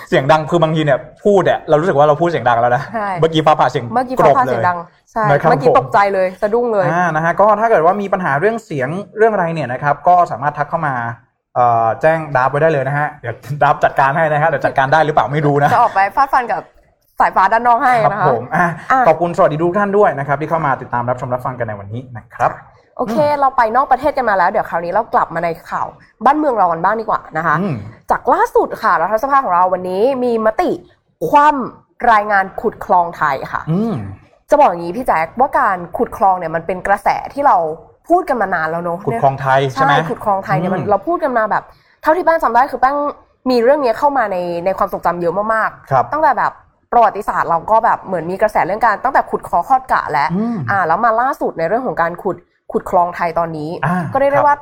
[SPEAKER 1] เสียงดังคือบางทีเนี่ยพูดเนี่ยเรารู้สึกว่าเราพูดเสียงดังแล้วนะ
[SPEAKER 2] ใช่
[SPEAKER 1] เมื่อกี้ฟ้าผ่าเสียง
[SPEAKER 2] เมื่อกี้
[SPEAKER 1] ก
[SPEAKER 2] ฟ้าร
[SPEAKER 1] บ
[SPEAKER 2] ผ่า
[SPEAKER 1] เล
[SPEAKER 2] เสียง
[SPEAKER 1] ย
[SPEAKER 2] ดังใช่
[SPEAKER 1] นะครับ
[SPEAKER 2] เมื่อกี้
[SPEAKER 1] ผม
[SPEAKER 2] ตกใจเลยสะดุ้งเลย
[SPEAKER 1] อ่านะฮะก็ถ้าเกิดว่ามีปัญหาเรื่องเสียงเรื่องอะไรเนี่ยนะครับ ก็สามารถทักเข้ามาเอ่อแจ้งดับไว้ได้เลยนะฮะเดี๋ยวดับจัดการให้นะฮะเดี๋ยวจัดการได้หรือเปล่าไม่รู้นะ
[SPEAKER 2] จะออกไปฟาดฟันกับสายฟ้าด้านนอกให้
[SPEAKER 1] ครับ
[SPEAKER 2] นะคะ
[SPEAKER 1] ผมอะ
[SPEAKER 2] อะ
[SPEAKER 1] ขอบคุณสวัสดีทุกท่านด้วยนะครับ ที่เข้ามาติดตามรับชมรับฟังกันในวันนี้นะครับ
[SPEAKER 2] โอเค เราไปนอกประเทศกันมาแล้ว เดี๋ยวคราวนี้เรากลับมาในข่าวบ้านเมืองเรากันบ้างดีกว่านะคะ
[SPEAKER 1] อืม
[SPEAKER 2] จากล่าสุดค่ะรัฐสภาของเราวันนี้มีมติคว่ำรายงานขุดคลองไทยค่ะ
[SPEAKER 1] อืม
[SPEAKER 2] จะบอกอย่างนี้พี่แจ๊คว่าการขุดคลองเนี่ยมันเป็นกระแสที่เราพูดกันมานานแล้วเนอะ
[SPEAKER 1] ขุดคลองไทยใช่ไหม
[SPEAKER 2] ขุดคลองไทยเนี่ยมัน
[SPEAKER 1] อืม
[SPEAKER 2] เราพูดกันมาแบบ เท่าที่แป้งจำได้คือแป้งมีเรื่องนี้เข้ามาในในความทรงจำเยอะมาก
[SPEAKER 1] ครับ
[SPEAKER 2] ๆตั้งแต่แบบประวัติศาสตร์เราก็แบบเหมือนมีกระแสเรื่องการตั้งแต่ขุดคอคอดกะแล้ว
[SPEAKER 1] อืม
[SPEAKER 2] อ่าแล้วมาล่าสุดในเรื่องของการขุด ขุดคลองไทยตอนนี้
[SPEAKER 1] อ่า
[SPEAKER 2] ก็ได้
[SPEAKER 1] ครั
[SPEAKER 2] เรีย
[SPEAKER 1] บ
[SPEAKER 2] กว่า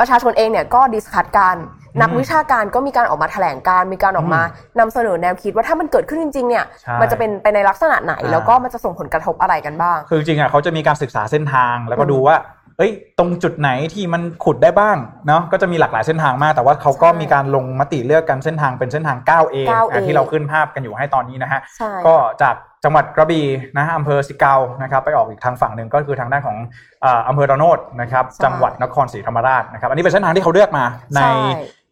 [SPEAKER 2] ประชาชนเองเนี่ยก็ดิสคัตกันนัก
[SPEAKER 1] อืม
[SPEAKER 2] วิชาการก็มีการออกมาแถลงการ มีการออกมานำเสนอแนวคิดว่าถ้ามันเกิดขึ้นจริง ๆ เนี่ย
[SPEAKER 1] ใช่
[SPEAKER 2] มันจะเป็นไปในลักษณะไหน
[SPEAKER 1] อ่า
[SPEAKER 2] แล้วก็มันจะส่งผลกระทบอะไรกันบ้าง
[SPEAKER 1] คือจริงๆอะเขาจะมีการศึกษาเส้นทางแล้วก็
[SPEAKER 2] อืม
[SPEAKER 1] ดูว่าเอ้ยตรงจุดไหนที่มันขุดได้บ้างเนาะก็จะมีหลากหลายเส้นทางมาก แต่ว่าเขาก็
[SPEAKER 2] ใช่
[SPEAKER 1] มีการลงมติเลือกกันเส้นทางเป็นเส้นทาง 9A
[SPEAKER 2] 9A
[SPEAKER 1] อะที่เราขึ้นภาพกันอยู่ให้ตอนนี้นะฮะ
[SPEAKER 2] ใช่
[SPEAKER 1] ก็จาก จังหวัดกระบี่นะฮะอำเภอสิเกานะครับไปออกอีกทางฝั่งหนึ่งก็คือทางด้านของอ่าอำเภอระโนดนะครับ
[SPEAKER 2] ใช่
[SPEAKER 1] จังหวัดนครศรีธรรมราชนะครับอันนี้เป็นเส้นทางที่เขาเลือกมาใน
[SPEAKER 2] ใช่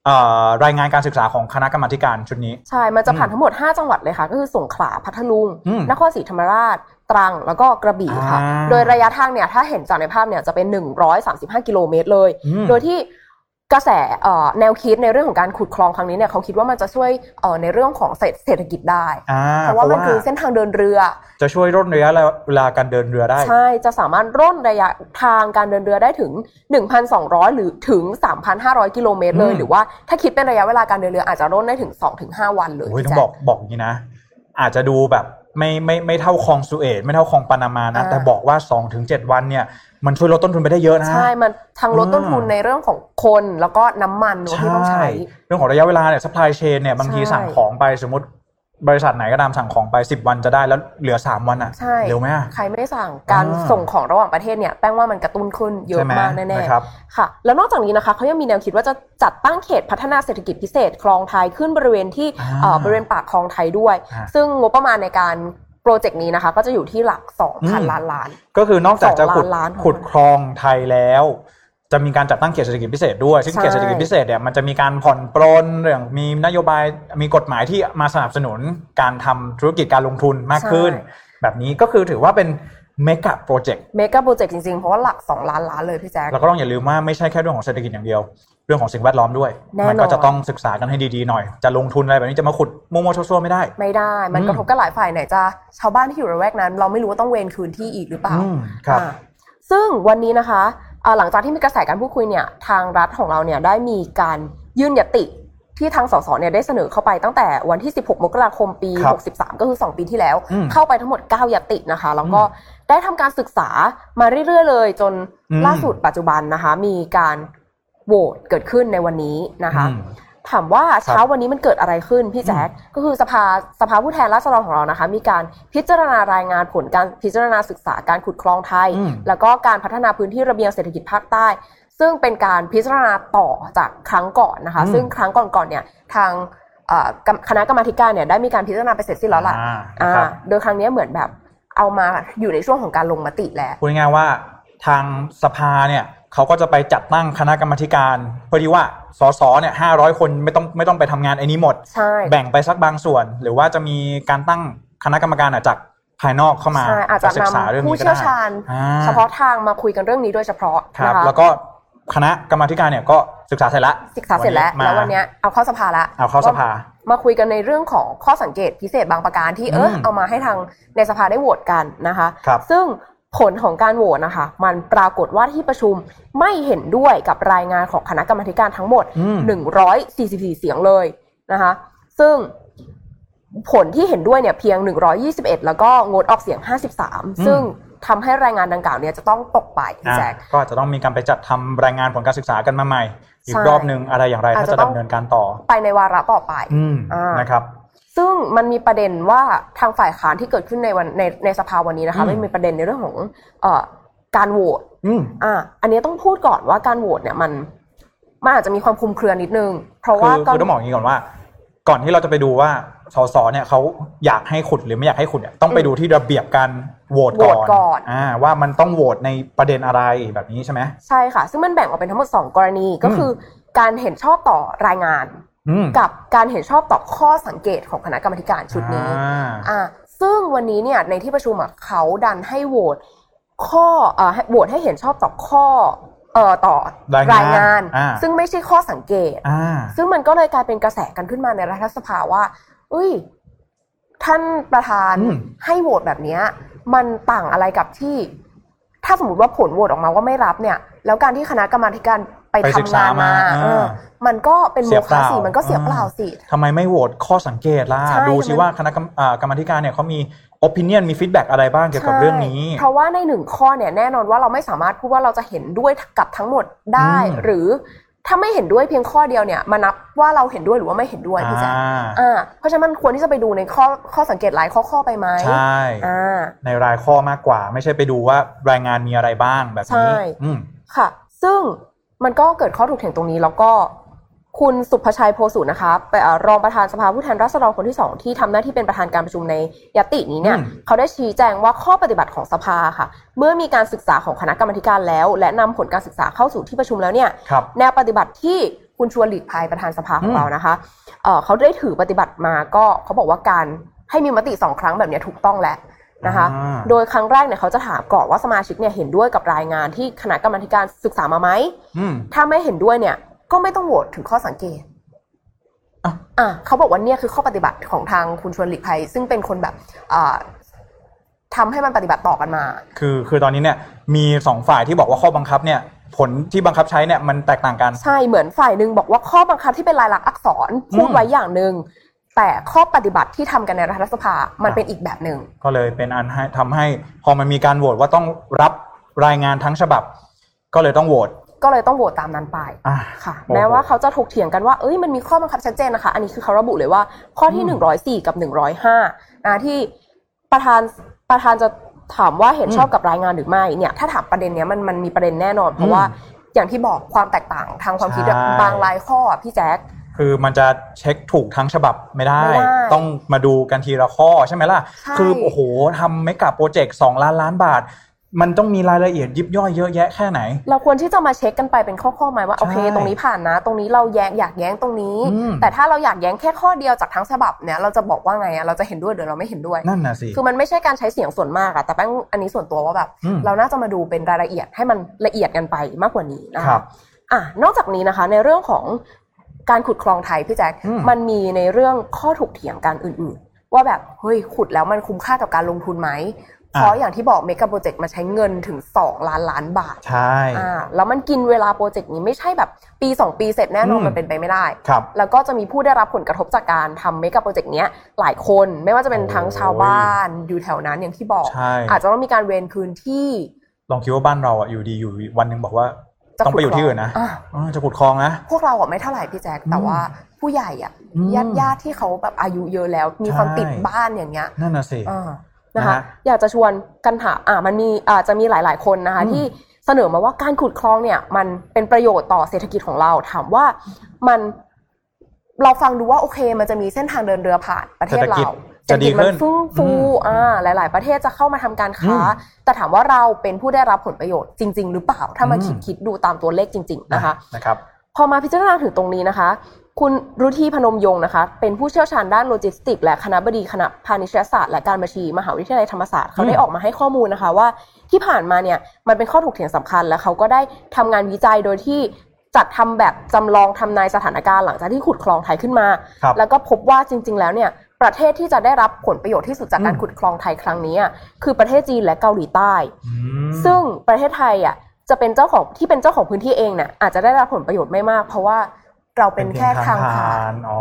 [SPEAKER 1] เอ่อรายงานการศึกษาของคณะกรรมาธิการชุดนี้
[SPEAKER 2] ใช่ มันจะผ่านทั้งหมด 5 จังหวัดเลยค่ะ ก็คือสงขลาพัทลุง
[SPEAKER 1] อืม
[SPEAKER 2] นครศรีธรรมราช ตรัง แล้วก็กระบี่ค่ะ
[SPEAKER 1] อ่า
[SPEAKER 2] โดยระยะทางเนี่ย ถ้าเห็นจากในภาพเนี่ย จะเป็น 135 กิโลเมตรเลย
[SPEAKER 1] อืม
[SPEAKER 2] โดยที่ กระแสเอ่อแนวคิดในเรื่องของการขุดคลองครั้งนี้เนี่ยเขาคิดว่ามันจะช่วยเอ่อในเรื่องของเศรษฐกิจได้
[SPEAKER 1] อ่า
[SPEAKER 2] เพราะว่ามันคือเส้นทางเดินเรือ
[SPEAKER 1] จะช่วยลดระยะเวลาการเดินเรือได้
[SPEAKER 2] ใช่จะสามารถร่นระยะทางการเดินเรือได้ถึง 1,200 หรือถึง 3,500 กิโลเมตรเลย
[SPEAKER 1] อืม
[SPEAKER 2] หรือว่าถ้าคิดเป็นระยะเวลาการเดินเรืออาจจะร่นได้ถึง 2-5 วันเลย
[SPEAKER 1] โอ้ย
[SPEAKER 2] พี่
[SPEAKER 1] ต้อง
[SPEAKER 2] แจ๊ค
[SPEAKER 1] บอกบอกอย่างนี้นะ อาจจะดูแบบ ไม่ไม่ไม่เท่าคลองสุเอตไม่เท่าคลองปานามานะ
[SPEAKER 2] อ่า
[SPEAKER 1] แต่บอกว่า2อถึงเวันเนี่ยมันช่วยลดต้นทุนไปได้เยอะนะ
[SPEAKER 2] ใช่ มันทางลดต้นทุน
[SPEAKER 1] อ่า
[SPEAKER 2] ในเรื่องของคนแล้วก็น้ำมันเนอะที่ต้องใช้
[SPEAKER 1] เรื่องของระยะเวลาเนี่ย supply chain เนี่ยบางที
[SPEAKER 2] ใช่
[SPEAKER 1] สั่งของไปสมมติ บริษัทไหนก็ตามสั่งของไป 10 วันจะได้แล้วเหลือ 3 วันอะ
[SPEAKER 2] ใช่
[SPEAKER 1] เร็วไหมอะ
[SPEAKER 2] ใครไม่สั่งการ
[SPEAKER 1] อ่า
[SPEAKER 2] ส่งของระหว่างประเทศเนี่ยแป้งว่ามันกระตุ้นขึ้นเยอะ
[SPEAKER 1] ใช่ไหม
[SPEAKER 2] มากแน่
[SPEAKER 1] นะครับ
[SPEAKER 2] ๆค่ะ แล้วนอกจากนี้นะคะเขายังมีแนวคิดว่าจะจัดตั้งเขตพัฒนาเศรษฐกิจพิเศษคลองไทยขึ้นบริเวณที่
[SPEAKER 1] อ่า
[SPEAKER 2] เอ่อบริเวณปากคลองไทยด้วย
[SPEAKER 1] อ่า
[SPEAKER 2] ซึ่งงบประมาณในการโปรเจกต์นี้นะคะก็จะอยู่ที่หลัก
[SPEAKER 1] อืม
[SPEAKER 2] 2,000ล้านล้าน
[SPEAKER 1] ก็คือนอกจากจะขุด
[SPEAKER 2] สองล้านล้าน
[SPEAKER 1] ขุดคลองไทยแล้ว จะมีการจัดตั้งเขตเศรษฐกิจพิเศษด้วย ซึ่ง
[SPEAKER 2] ใช่
[SPEAKER 1] เขตเศรษฐกิจพิเศษเนี่ยมันจะมีการผ่อนปรนเรื่องมีนโยบายมีกฎหมายที่มาสนับสนุนการทำธุรกิจการลงทุนมากขึ้น
[SPEAKER 2] ใช่
[SPEAKER 1] แบบนี้ก็คือถือว่าเป็นเมกะโปรเจกต์
[SPEAKER 2] เมกะโปรเจกต์จริงๆ เพราะว่าหลัก 2 ล้านล้านเลยพี่แจ๊ค
[SPEAKER 1] แล้วก็ต้องอย่าลืมว่าไม่ใช่แค่เรื่องของเศรษฐกิจอย่างเดียว เรื่องของสิ่งแวดล้อมด้วย
[SPEAKER 2] แน่นอน
[SPEAKER 1] มันก็จะต้องศึกษากันให้ดีๆหน่อย จะลงทุนอะไรแบบนี้จะมาขุดมั่วๆซั่วๆไม่ได้
[SPEAKER 2] ไม่ได้ มัน
[SPEAKER 1] อืม
[SPEAKER 2] กระทบกับหลายฝ่ายไหนจะชาวบ้านที่อยู่ระแวกนั้น เราไม่รู้ว่าต้องเวรคืนที่อีกหรือเปล่า
[SPEAKER 1] อืมครับ
[SPEAKER 2] อ่าซึ่งวันนี้นะคะอ่า หลังจากที่มีกระแสการพูดคุยเนี่ยทางรัฐของเราเนี่ยได้มีการยื่นยติที่ทางสสเนี่ยได้เสนอเข้าไปตั้งแต่วันที่ 16 มกราคมปี
[SPEAKER 1] ครับ
[SPEAKER 2] 63 ก็คือ 2 ปีที่แล้ว
[SPEAKER 1] อืม
[SPEAKER 2] เข้าไปทั้งหมด 9 ยตินะคะ แล้วก็ได้ทำการศึกษามาเรื่อยๆ เลยจน
[SPEAKER 1] อืม
[SPEAKER 2] ล่าสุดปัจจุบันนะคะ มีการโหวตเกิดขึ้นในวันนี้นะคะ
[SPEAKER 1] อืม
[SPEAKER 2] ถามว่าเช้าวันนี้มันเกิดอะไรขึ้นพี่แจ๊คก็คือสภาสภาผู้แทนราษฎรของเรานะคะ มีการพิจารณารายงานผลการพิจารณาศึกษาการขุดคลองไทย
[SPEAKER 1] อืม
[SPEAKER 2] แล้วก็การพัฒนาพื้นที่ระเบียงเศรษฐกิจภาคใต้ ซึ่งเป็นการพิจารณาต่อจากครั้งก่อนนะคะ
[SPEAKER 1] อืม
[SPEAKER 2] ซึ่งครั้งก่อนๆเนี่ยทางเอ่อกรรมคณะกรรมาธิการเนี่ยได้มีการพิจารณาไปเสร็จสิ้นแล้วล่ะ
[SPEAKER 1] อ่า
[SPEAKER 2] อ่า
[SPEAKER 1] ครับ
[SPEAKER 2] โดยครั้งนี้เหมือนแบบเอามาอยู่ในช่วงของการลงมติแล้ว
[SPEAKER 1] พูดง่ายๆว่าทางสภาเนี่ย เขาก็จะไปจัดตั้งคณะกรรมาธิการ เพื่อที่ว่าสสเนี่ยห้าร้อยคนไม่ต้องไม่ต้องไปทำงานไอ้นี้หมด
[SPEAKER 2] ใช่
[SPEAKER 1] แบ่งไปสักบางส่วน หรือว่าจะมีการตั้งคณะกรรมการอะจากภายนอกเข้ามา
[SPEAKER 2] ใช่อาจจะ
[SPEAKER 1] ศึกษาเรื่อง
[SPEAKER 2] นำ
[SPEAKER 1] นี้
[SPEAKER 2] ผู้
[SPEAKER 1] ก็
[SPEAKER 2] เชี่ยว
[SPEAKER 1] ได้
[SPEAKER 2] ชาญ
[SPEAKER 1] อ่
[SPEAKER 2] เฉพาะทางมาคุยกันเรื่องนี้โดยเฉพาะ
[SPEAKER 1] ครับ
[SPEAKER 2] นะคะ
[SPEAKER 1] แล้วก็คณะกรรมาธิการเนี่ยก็ศึกษาเสร็จแล้ว
[SPEAKER 2] ศึกษาเสร็จแล้ว
[SPEAKER 1] มา
[SPEAKER 2] แล้ววันเนี้ยเอาเข้าสภาแล้ว
[SPEAKER 1] เอาเข้าสภา
[SPEAKER 2] มาคุยกันในเรื่องของข้อสังเกตพิเศษบางประการที่เออ
[SPEAKER 1] ม
[SPEAKER 2] เอามาให้ทางในสภาได้โหวตกันนะคะ
[SPEAKER 1] ครับ
[SPEAKER 2] ซึ่ง ผลของการโหวตนะคะ มันปรากฏว่าที่ประชุมไม่เห็นด้วยกับรายงานของคณะกรรมาธิการทั้งหมด
[SPEAKER 1] อืม
[SPEAKER 2] 144 เสียงเลยนะคะ ซึ่งผลที่เห็นด้วยเนี่ยเพียง 121 แล้วก็งดออกเสียง 53 ซึ่งทำให้รายงานดังกล่าวเนี่ยจะต้องตกไปพี่
[SPEAKER 1] อ่า
[SPEAKER 2] แจ๊ค
[SPEAKER 1] ก็อาจจะต้องมีการไปจัดทำรายงานผลการศึกษากันมาใหม่ อีก
[SPEAKER 2] ใช่
[SPEAKER 1] รอบหนึ่งอะไรอย่างไร
[SPEAKER 2] อาจ
[SPEAKER 1] ถ้า
[SPEAKER 2] จะ
[SPEAKER 1] จะ
[SPEAKER 2] ต้อง
[SPEAKER 1] ดำเนินการต่อ
[SPEAKER 2] ไปในวาระต่อไป
[SPEAKER 1] อืม
[SPEAKER 2] อ่าน
[SPEAKER 1] นะครับ
[SPEAKER 2] ซึ่งมันมีประเด็นว่าทางฝ่ายค้านที่เกิดขึ้นในวันในในสภาวันนี้นะคะ
[SPEAKER 1] อืม
[SPEAKER 2] ไม่มีประเด็นในเรื่องของเอ่อการโหวต
[SPEAKER 1] อืม
[SPEAKER 2] อ่า อันนี้ต้องพูดก่อนว่าการโหวตเนี่ยมันมันอาจจะมีความคลุมเครือนิดนึง เพราะ
[SPEAKER 1] คื
[SPEAKER 2] ว่า
[SPEAKER 1] อ
[SPEAKER 2] ก็
[SPEAKER 1] คือต้องบอกอย่างนี้ก่อนว่า ก่อนที่เราจะไปดูว่าสสเนี่ยเขาอยากให้ขุดหรือไม่อยากให้ขุดเนี่ยต้องไปดูที่ระเบียบการโหวต
[SPEAKER 2] โหว
[SPEAKER 1] ก่อ
[SPEAKER 2] ต
[SPEAKER 1] น
[SPEAKER 2] ก่อน
[SPEAKER 1] อ่าว่ามันต้องโหวตในประเด็นอะไรแบบนี้ใช่ไหม
[SPEAKER 2] ใช่ค่ะ ซึ่งมันแบ่งออกเป็นทั้งหมด 2 กรณีก็คือ การเห็นชอบต่อรายงาน
[SPEAKER 1] อืม
[SPEAKER 2] กับการเห็นชอบต่อข้อสังเกตของคณะกรรมาธิการชุดนี้
[SPEAKER 1] อ่า
[SPEAKER 2] อ่าซึ่งวันนี้เนี่ยในที่ประชุมอะเขาดันให้โหวตข้อเอ่อให้โหวตให้เห็นชอบต่อข้อเอ่อต่อ
[SPEAKER 1] รายงาน
[SPEAKER 2] น
[SPEAKER 1] อ่า
[SPEAKER 2] ซึ่งไม่ใช่ข้อสังเกต
[SPEAKER 1] อ่า
[SPEAKER 2] ซึ่งมันก็เลยกลายเป็นกระแสกันขึ้นมาในรัฐสภาว่าเอ้ย ท่านประธาน
[SPEAKER 1] อืม
[SPEAKER 2] ให้โหวตแบบเนี้ยมันต่างอะไรกับที่ ถ้าสมมติว่าผลโหวตออกมาว่าไม่รับเนี่ย แล้วการที่คณะกรรมาธิการไป
[SPEAKER 1] ไป
[SPEAKER 2] ทำ
[SPEAKER 1] ศึกษางา
[SPEAKER 2] นมา
[SPEAKER 1] มา
[SPEAKER 2] เออ
[SPEAKER 1] อ่า
[SPEAKER 2] มันก็เป็น
[SPEAKER 1] เสี
[SPEAKER 2] โม
[SPEAKER 1] ยเป
[SPEAKER 2] ฆะ
[SPEAKER 1] ล่า
[SPEAKER 2] สิมันก็เสียเปล่าสิ
[SPEAKER 1] ทำไมไม่โหวตข้อสังเกตล่ะ
[SPEAKER 2] ใช่
[SPEAKER 1] ดูสิ
[SPEAKER 2] มัน
[SPEAKER 1] ว่าคณะกรรมอ่ากรรมาธิการเนี่ยเขามี opinion มี feedback อะไรบ้างเกี่ยวกับเรื่องนี้
[SPEAKER 2] ใช่เพราะว่าในหนึ่งข้อเนี่ยแน่นอนว่าเราไม่สามารถพูดว่าเราจะเห็นด้วยกับทั้งหมดได้
[SPEAKER 1] อืม
[SPEAKER 2] หรือถ้าไม่เห็นด้วยเพียงข้อเดียวเนี่ยมานับว่าเราเห็นด้วยหรือว่าไม่เห็นด้วยพี่แจ๊ค
[SPEAKER 1] อ่า
[SPEAKER 2] อ่าเพราะฉะนั้นมันควรที่จะไปดูในข้อข้อสังเกตหลายข้อข้อไปไหม
[SPEAKER 1] ใช่
[SPEAKER 2] อ่า
[SPEAKER 1] ในรายข้อมากกว่า ไม่ใช่ไปดูว่ารายงานมีอะไรบ้างแบบนี้
[SPEAKER 2] ใช่
[SPEAKER 1] อืม
[SPEAKER 2] ค่ะ ซึ่ง มันก็เกิดข้อถกเถียงตรงนี้แล้วก็คุณสุภชัยโพสุนะคะไปเอ่อรองประธานสภาผู้แทนราษฎรคนที่สองที่ทำหน้าที่เป็นประธานการประชุมในยตินี้เนี่ย
[SPEAKER 1] อืม
[SPEAKER 2] เขาได้ชี้แจงว่าข้อปฏิบัติของสภาค่ะ เมื่อมีการศึกษาของคณะกรรมาธิการแล้ว และนำผลการศึกษาเข้าสู่ที่ประชุมแล้วเนี่ย
[SPEAKER 1] ครับ
[SPEAKER 2] แนวปฏิบัติที่คุณชวนหลีกภัยประธานสภาขอ
[SPEAKER 1] อื
[SPEAKER 2] ง
[SPEAKER 1] ม
[SPEAKER 2] เรานะคะเอ่อเขาได้ถือปฏิบัติมาก็เขาบอกว่าการให้มีมติสองครั้งแบบเนี้ยถูกต้องแล้ว นะคะ
[SPEAKER 1] อ่า
[SPEAKER 2] โดยครั้งแรกเนี่ยเขาจะถามก่อนว่าสมาชิกเนี่ยเห็นด้วยกับรายงานที่คณะกรรมาธิการศึกษามาไหม
[SPEAKER 1] อืม
[SPEAKER 2] ถ้าไม่เห็นด้วยเนี่ย ก็ไม่ต้องโหวตถึงข้อสังเกต
[SPEAKER 1] อะ
[SPEAKER 2] อะเขาบอกว่าเนี่ยคือข้อปฏิบัติของทางคุณชวนหลีกภัย ซึ่งเป็นคนแบบอ่าทำให้มันปฏิบัติต่อกันมา
[SPEAKER 1] คือคือตอนนี้เนี่ยมีสองฝ่ายที่บอกว่าข้อบังคับเนี่ยผลที่บังคับใช้เนี่ยมันแตกต่างกัน
[SPEAKER 2] ใช่เหมือนฝ่ายหนึ่งบอกว่าข้อบังคับที่เป็นลายลักษณ์อักษรพูด
[SPEAKER 1] อืม
[SPEAKER 2] ไว้อย่างหนึ่ง แต่ข้อปฏิบัติที่ทำกันในรัฐสภามัน
[SPEAKER 1] อะ
[SPEAKER 2] เป็นอีกแบบหนึ่ง
[SPEAKER 1] ก็เลยเป็นอันให้ทำให้พอมันมีการโหวตว่าต้องรับรายงานทั้งฉบับ ก็เลยต้องโหวต
[SPEAKER 2] ก็เลยต้องโหวตตามนั้นไป
[SPEAKER 1] อะ
[SPEAKER 2] ค่ะ
[SPEAKER 1] โอ้โห
[SPEAKER 2] แม้ว่าเขาจะถกเถียงกันว่า เอ้ย มันมีข้อบังคับชัดเจนนะคะ อันนี้คือเขาระบุเลยว่า ข้อที่
[SPEAKER 1] อืม
[SPEAKER 2] 104 กับ 105นะที่ประธานประธานจะถามว่าเห็นชอบ
[SPEAKER 1] อืม
[SPEAKER 2] กับรายงานหรือไม่ เนี่ย ถ้าถามประเด็นเนี้ยมันมันมีประเด็นแน่นอน เพราะว่าอย่างที่บอกความแตกต่างทางความคิด
[SPEAKER 1] ใช่
[SPEAKER 2] บางรายข้ออะพี่แจ๊ค
[SPEAKER 1] คือมันจะเช็คถูกทั้งฉบับไม่ได้
[SPEAKER 2] ไม่ได้
[SPEAKER 1] ต้องมาดูกันทีละข้อใช่ไหมล่ะ
[SPEAKER 2] ใช่
[SPEAKER 1] คือโอ้โหทำไม่กับโปรเจกต์สองล้านล้านบาท มันต้องมีรายละเอียดยิบย่อยเยอะแยะแค่ไหน
[SPEAKER 2] เราควรที่จะมาเช็คกันไปเป็นข้อๆไหมว่าโอเค
[SPEAKER 1] ใช่
[SPEAKER 2] ตรงนี้ผ่านนะ ตรงนี้เราแย้งอยากแย้งตรงนี้
[SPEAKER 1] อืม
[SPEAKER 2] แต่ถ้าเราอยากแย้งแค่ข้อเดียวจากทั้งฉบับเนี่ยเราจะบอกว่าไงอะเราจะเห็นด้วยหรือเราไม่เห็นด้วย
[SPEAKER 1] นั่นน่ะสิ
[SPEAKER 2] คือมันไม่ใช่การใช้เสียงส่วนมากอะแต่แป้งอันนี้ส่วนตัวว่าแบบ
[SPEAKER 1] อืม
[SPEAKER 2] เราน่าจะมาดูเป็นรายละเอียดให้มันละเอียดกันไปมากกว่านี้นะ
[SPEAKER 1] ครั
[SPEAKER 2] คะ
[SPEAKER 1] บ
[SPEAKER 2] อะนอกจากนี้นะคะในเรื่องของ การขุดคลองไทยพี่แจ๊ค
[SPEAKER 1] อืม
[SPEAKER 2] มันมีในเรื่องข้อถกเถียงกันอื่นๆ ว่าแบบเฮ้ยขุดแล้วมันคุ้มค่ากับการลงทุนไหมเพราะอย่างที่บอกเมกะโปรเจกต์มาใช้เงินถึง 2 ล้านล้านบาท
[SPEAKER 1] ใช่
[SPEAKER 2] อ่าแล้วมันกินเวลาโปรเจกต์นี้ไม่ใช่แบบปี 2 ปีเสร็จแน่นอน
[SPEAKER 1] อืม
[SPEAKER 2] มันเป็นไปไม่ได้
[SPEAKER 1] ครับ
[SPEAKER 2] แล้วก็จะมีผู้ได้รับผลกระทบจากการทำเมกะโปรเจกต์เนี้ยหลายคนไม่ว่าจะเป็นทั้งชาวบ้านอยู่แถวนั้นอย่างที่บอก
[SPEAKER 1] ใช่
[SPEAKER 2] อาจจะต้องมีการเวรคืนที่
[SPEAKER 1] ลองคิดว่าบ้านเราอะอยู่ดีอยู่วันหนึ่งบอกว่า
[SPEAKER 2] จะ
[SPEAKER 1] ต้องไปอยู่ที่อื่นนะ
[SPEAKER 2] อะ
[SPEAKER 1] อ่าจะขุดคลองนะ
[SPEAKER 2] พวกเราอะไม่เท่าไหร่พี่แจ๊คแต่ว่าผู้ใหญ่อะ
[SPEAKER 1] อืม
[SPEAKER 2] ญาติญาติที่เขาแบบอายุเยอะแล้ว มีความ
[SPEAKER 1] ใช่
[SPEAKER 2] ติดบ้านอย่างเงี้ย
[SPEAKER 1] นั่นน่ะสิ
[SPEAKER 2] อ่านะคะ
[SPEAKER 1] นะฮะ
[SPEAKER 2] อยากจะชวนกันถามอ่ามันมีอาจจะมีหลาย ๆคนนะคะ
[SPEAKER 1] อืม
[SPEAKER 2] ที่เสนอมาว่าการขุดคลองเนี่ยมันเป็นประโยชน์ต่อเศรษฐกิจของเราถามว่ามันเราฟังดูว่าโอเค มันจะมีเส้นทางเดินเรือผ่าน ประเทศเรา
[SPEAKER 1] จะดี
[SPEAKER 2] มั
[SPEAKER 1] ขึ้น
[SPEAKER 2] ฟึ่งฟู
[SPEAKER 1] อืม
[SPEAKER 2] อ่าหลาย ๆ ประเทศจะเข้ามาทำการค้า
[SPEAKER 1] อืม
[SPEAKER 2] แต่ถามว่าเราเป็นผู้ได้รับผลประโยชน์จริง ๆ หรือเปล่าถ้ามา
[SPEAKER 1] อืม
[SPEAKER 2] คิดคิดดูตามตัวเลขจริง ๆ นะคะ
[SPEAKER 1] นะครับ
[SPEAKER 2] พอมาพิจารณาถึงตรงนี้นะคะ คุณรุธีพนมยงค์นะคะ เป็นผู้เชี่ยวชาญด้านโลจิสติก และคณะบดีคณะพาณิชยศาสตร์และการบัญชี มหาวิทยาลัยธรรมศาสตร์เขาได้
[SPEAKER 1] อืม
[SPEAKER 2] ออกมาให้ข้อมูลนะคะว่าที่ผ่านมาเนี่ยมันเป็นข้อถกเถียงสำคัญ และเขาก็ได้ทำงานวิจัยโดยที่จัดทำแบบจำลองทำนายสถานการณ์หลังจากที่ขุดคลองไทยขึ้นมา
[SPEAKER 1] ครับ
[SPEAKER 2] แล้วก็พบว่าจริง ๆ แล้วเนี่ย ประเทศที่จะได้รับผลประโยชน์ที่สุดจากการ
[SPEAKER 1] อืม
[SPEAKER 2] ขุดคลองไทยครั้งนี้อะคือประเทศจีนและเกาหลีใต้
[SPEAKER 1] อืม
[SPEAKER 2] ซึ่งประเทศไทยอะจะเป็นเจ้าของที่เป็นเจ้าของพื้นที่เองเนี่ยอาจจะได้รับผลประโยชน์ไม่มาก เพราะว่า เราเป็นแค่ทางผ่าน
[SPEAKER 1] อ๋อ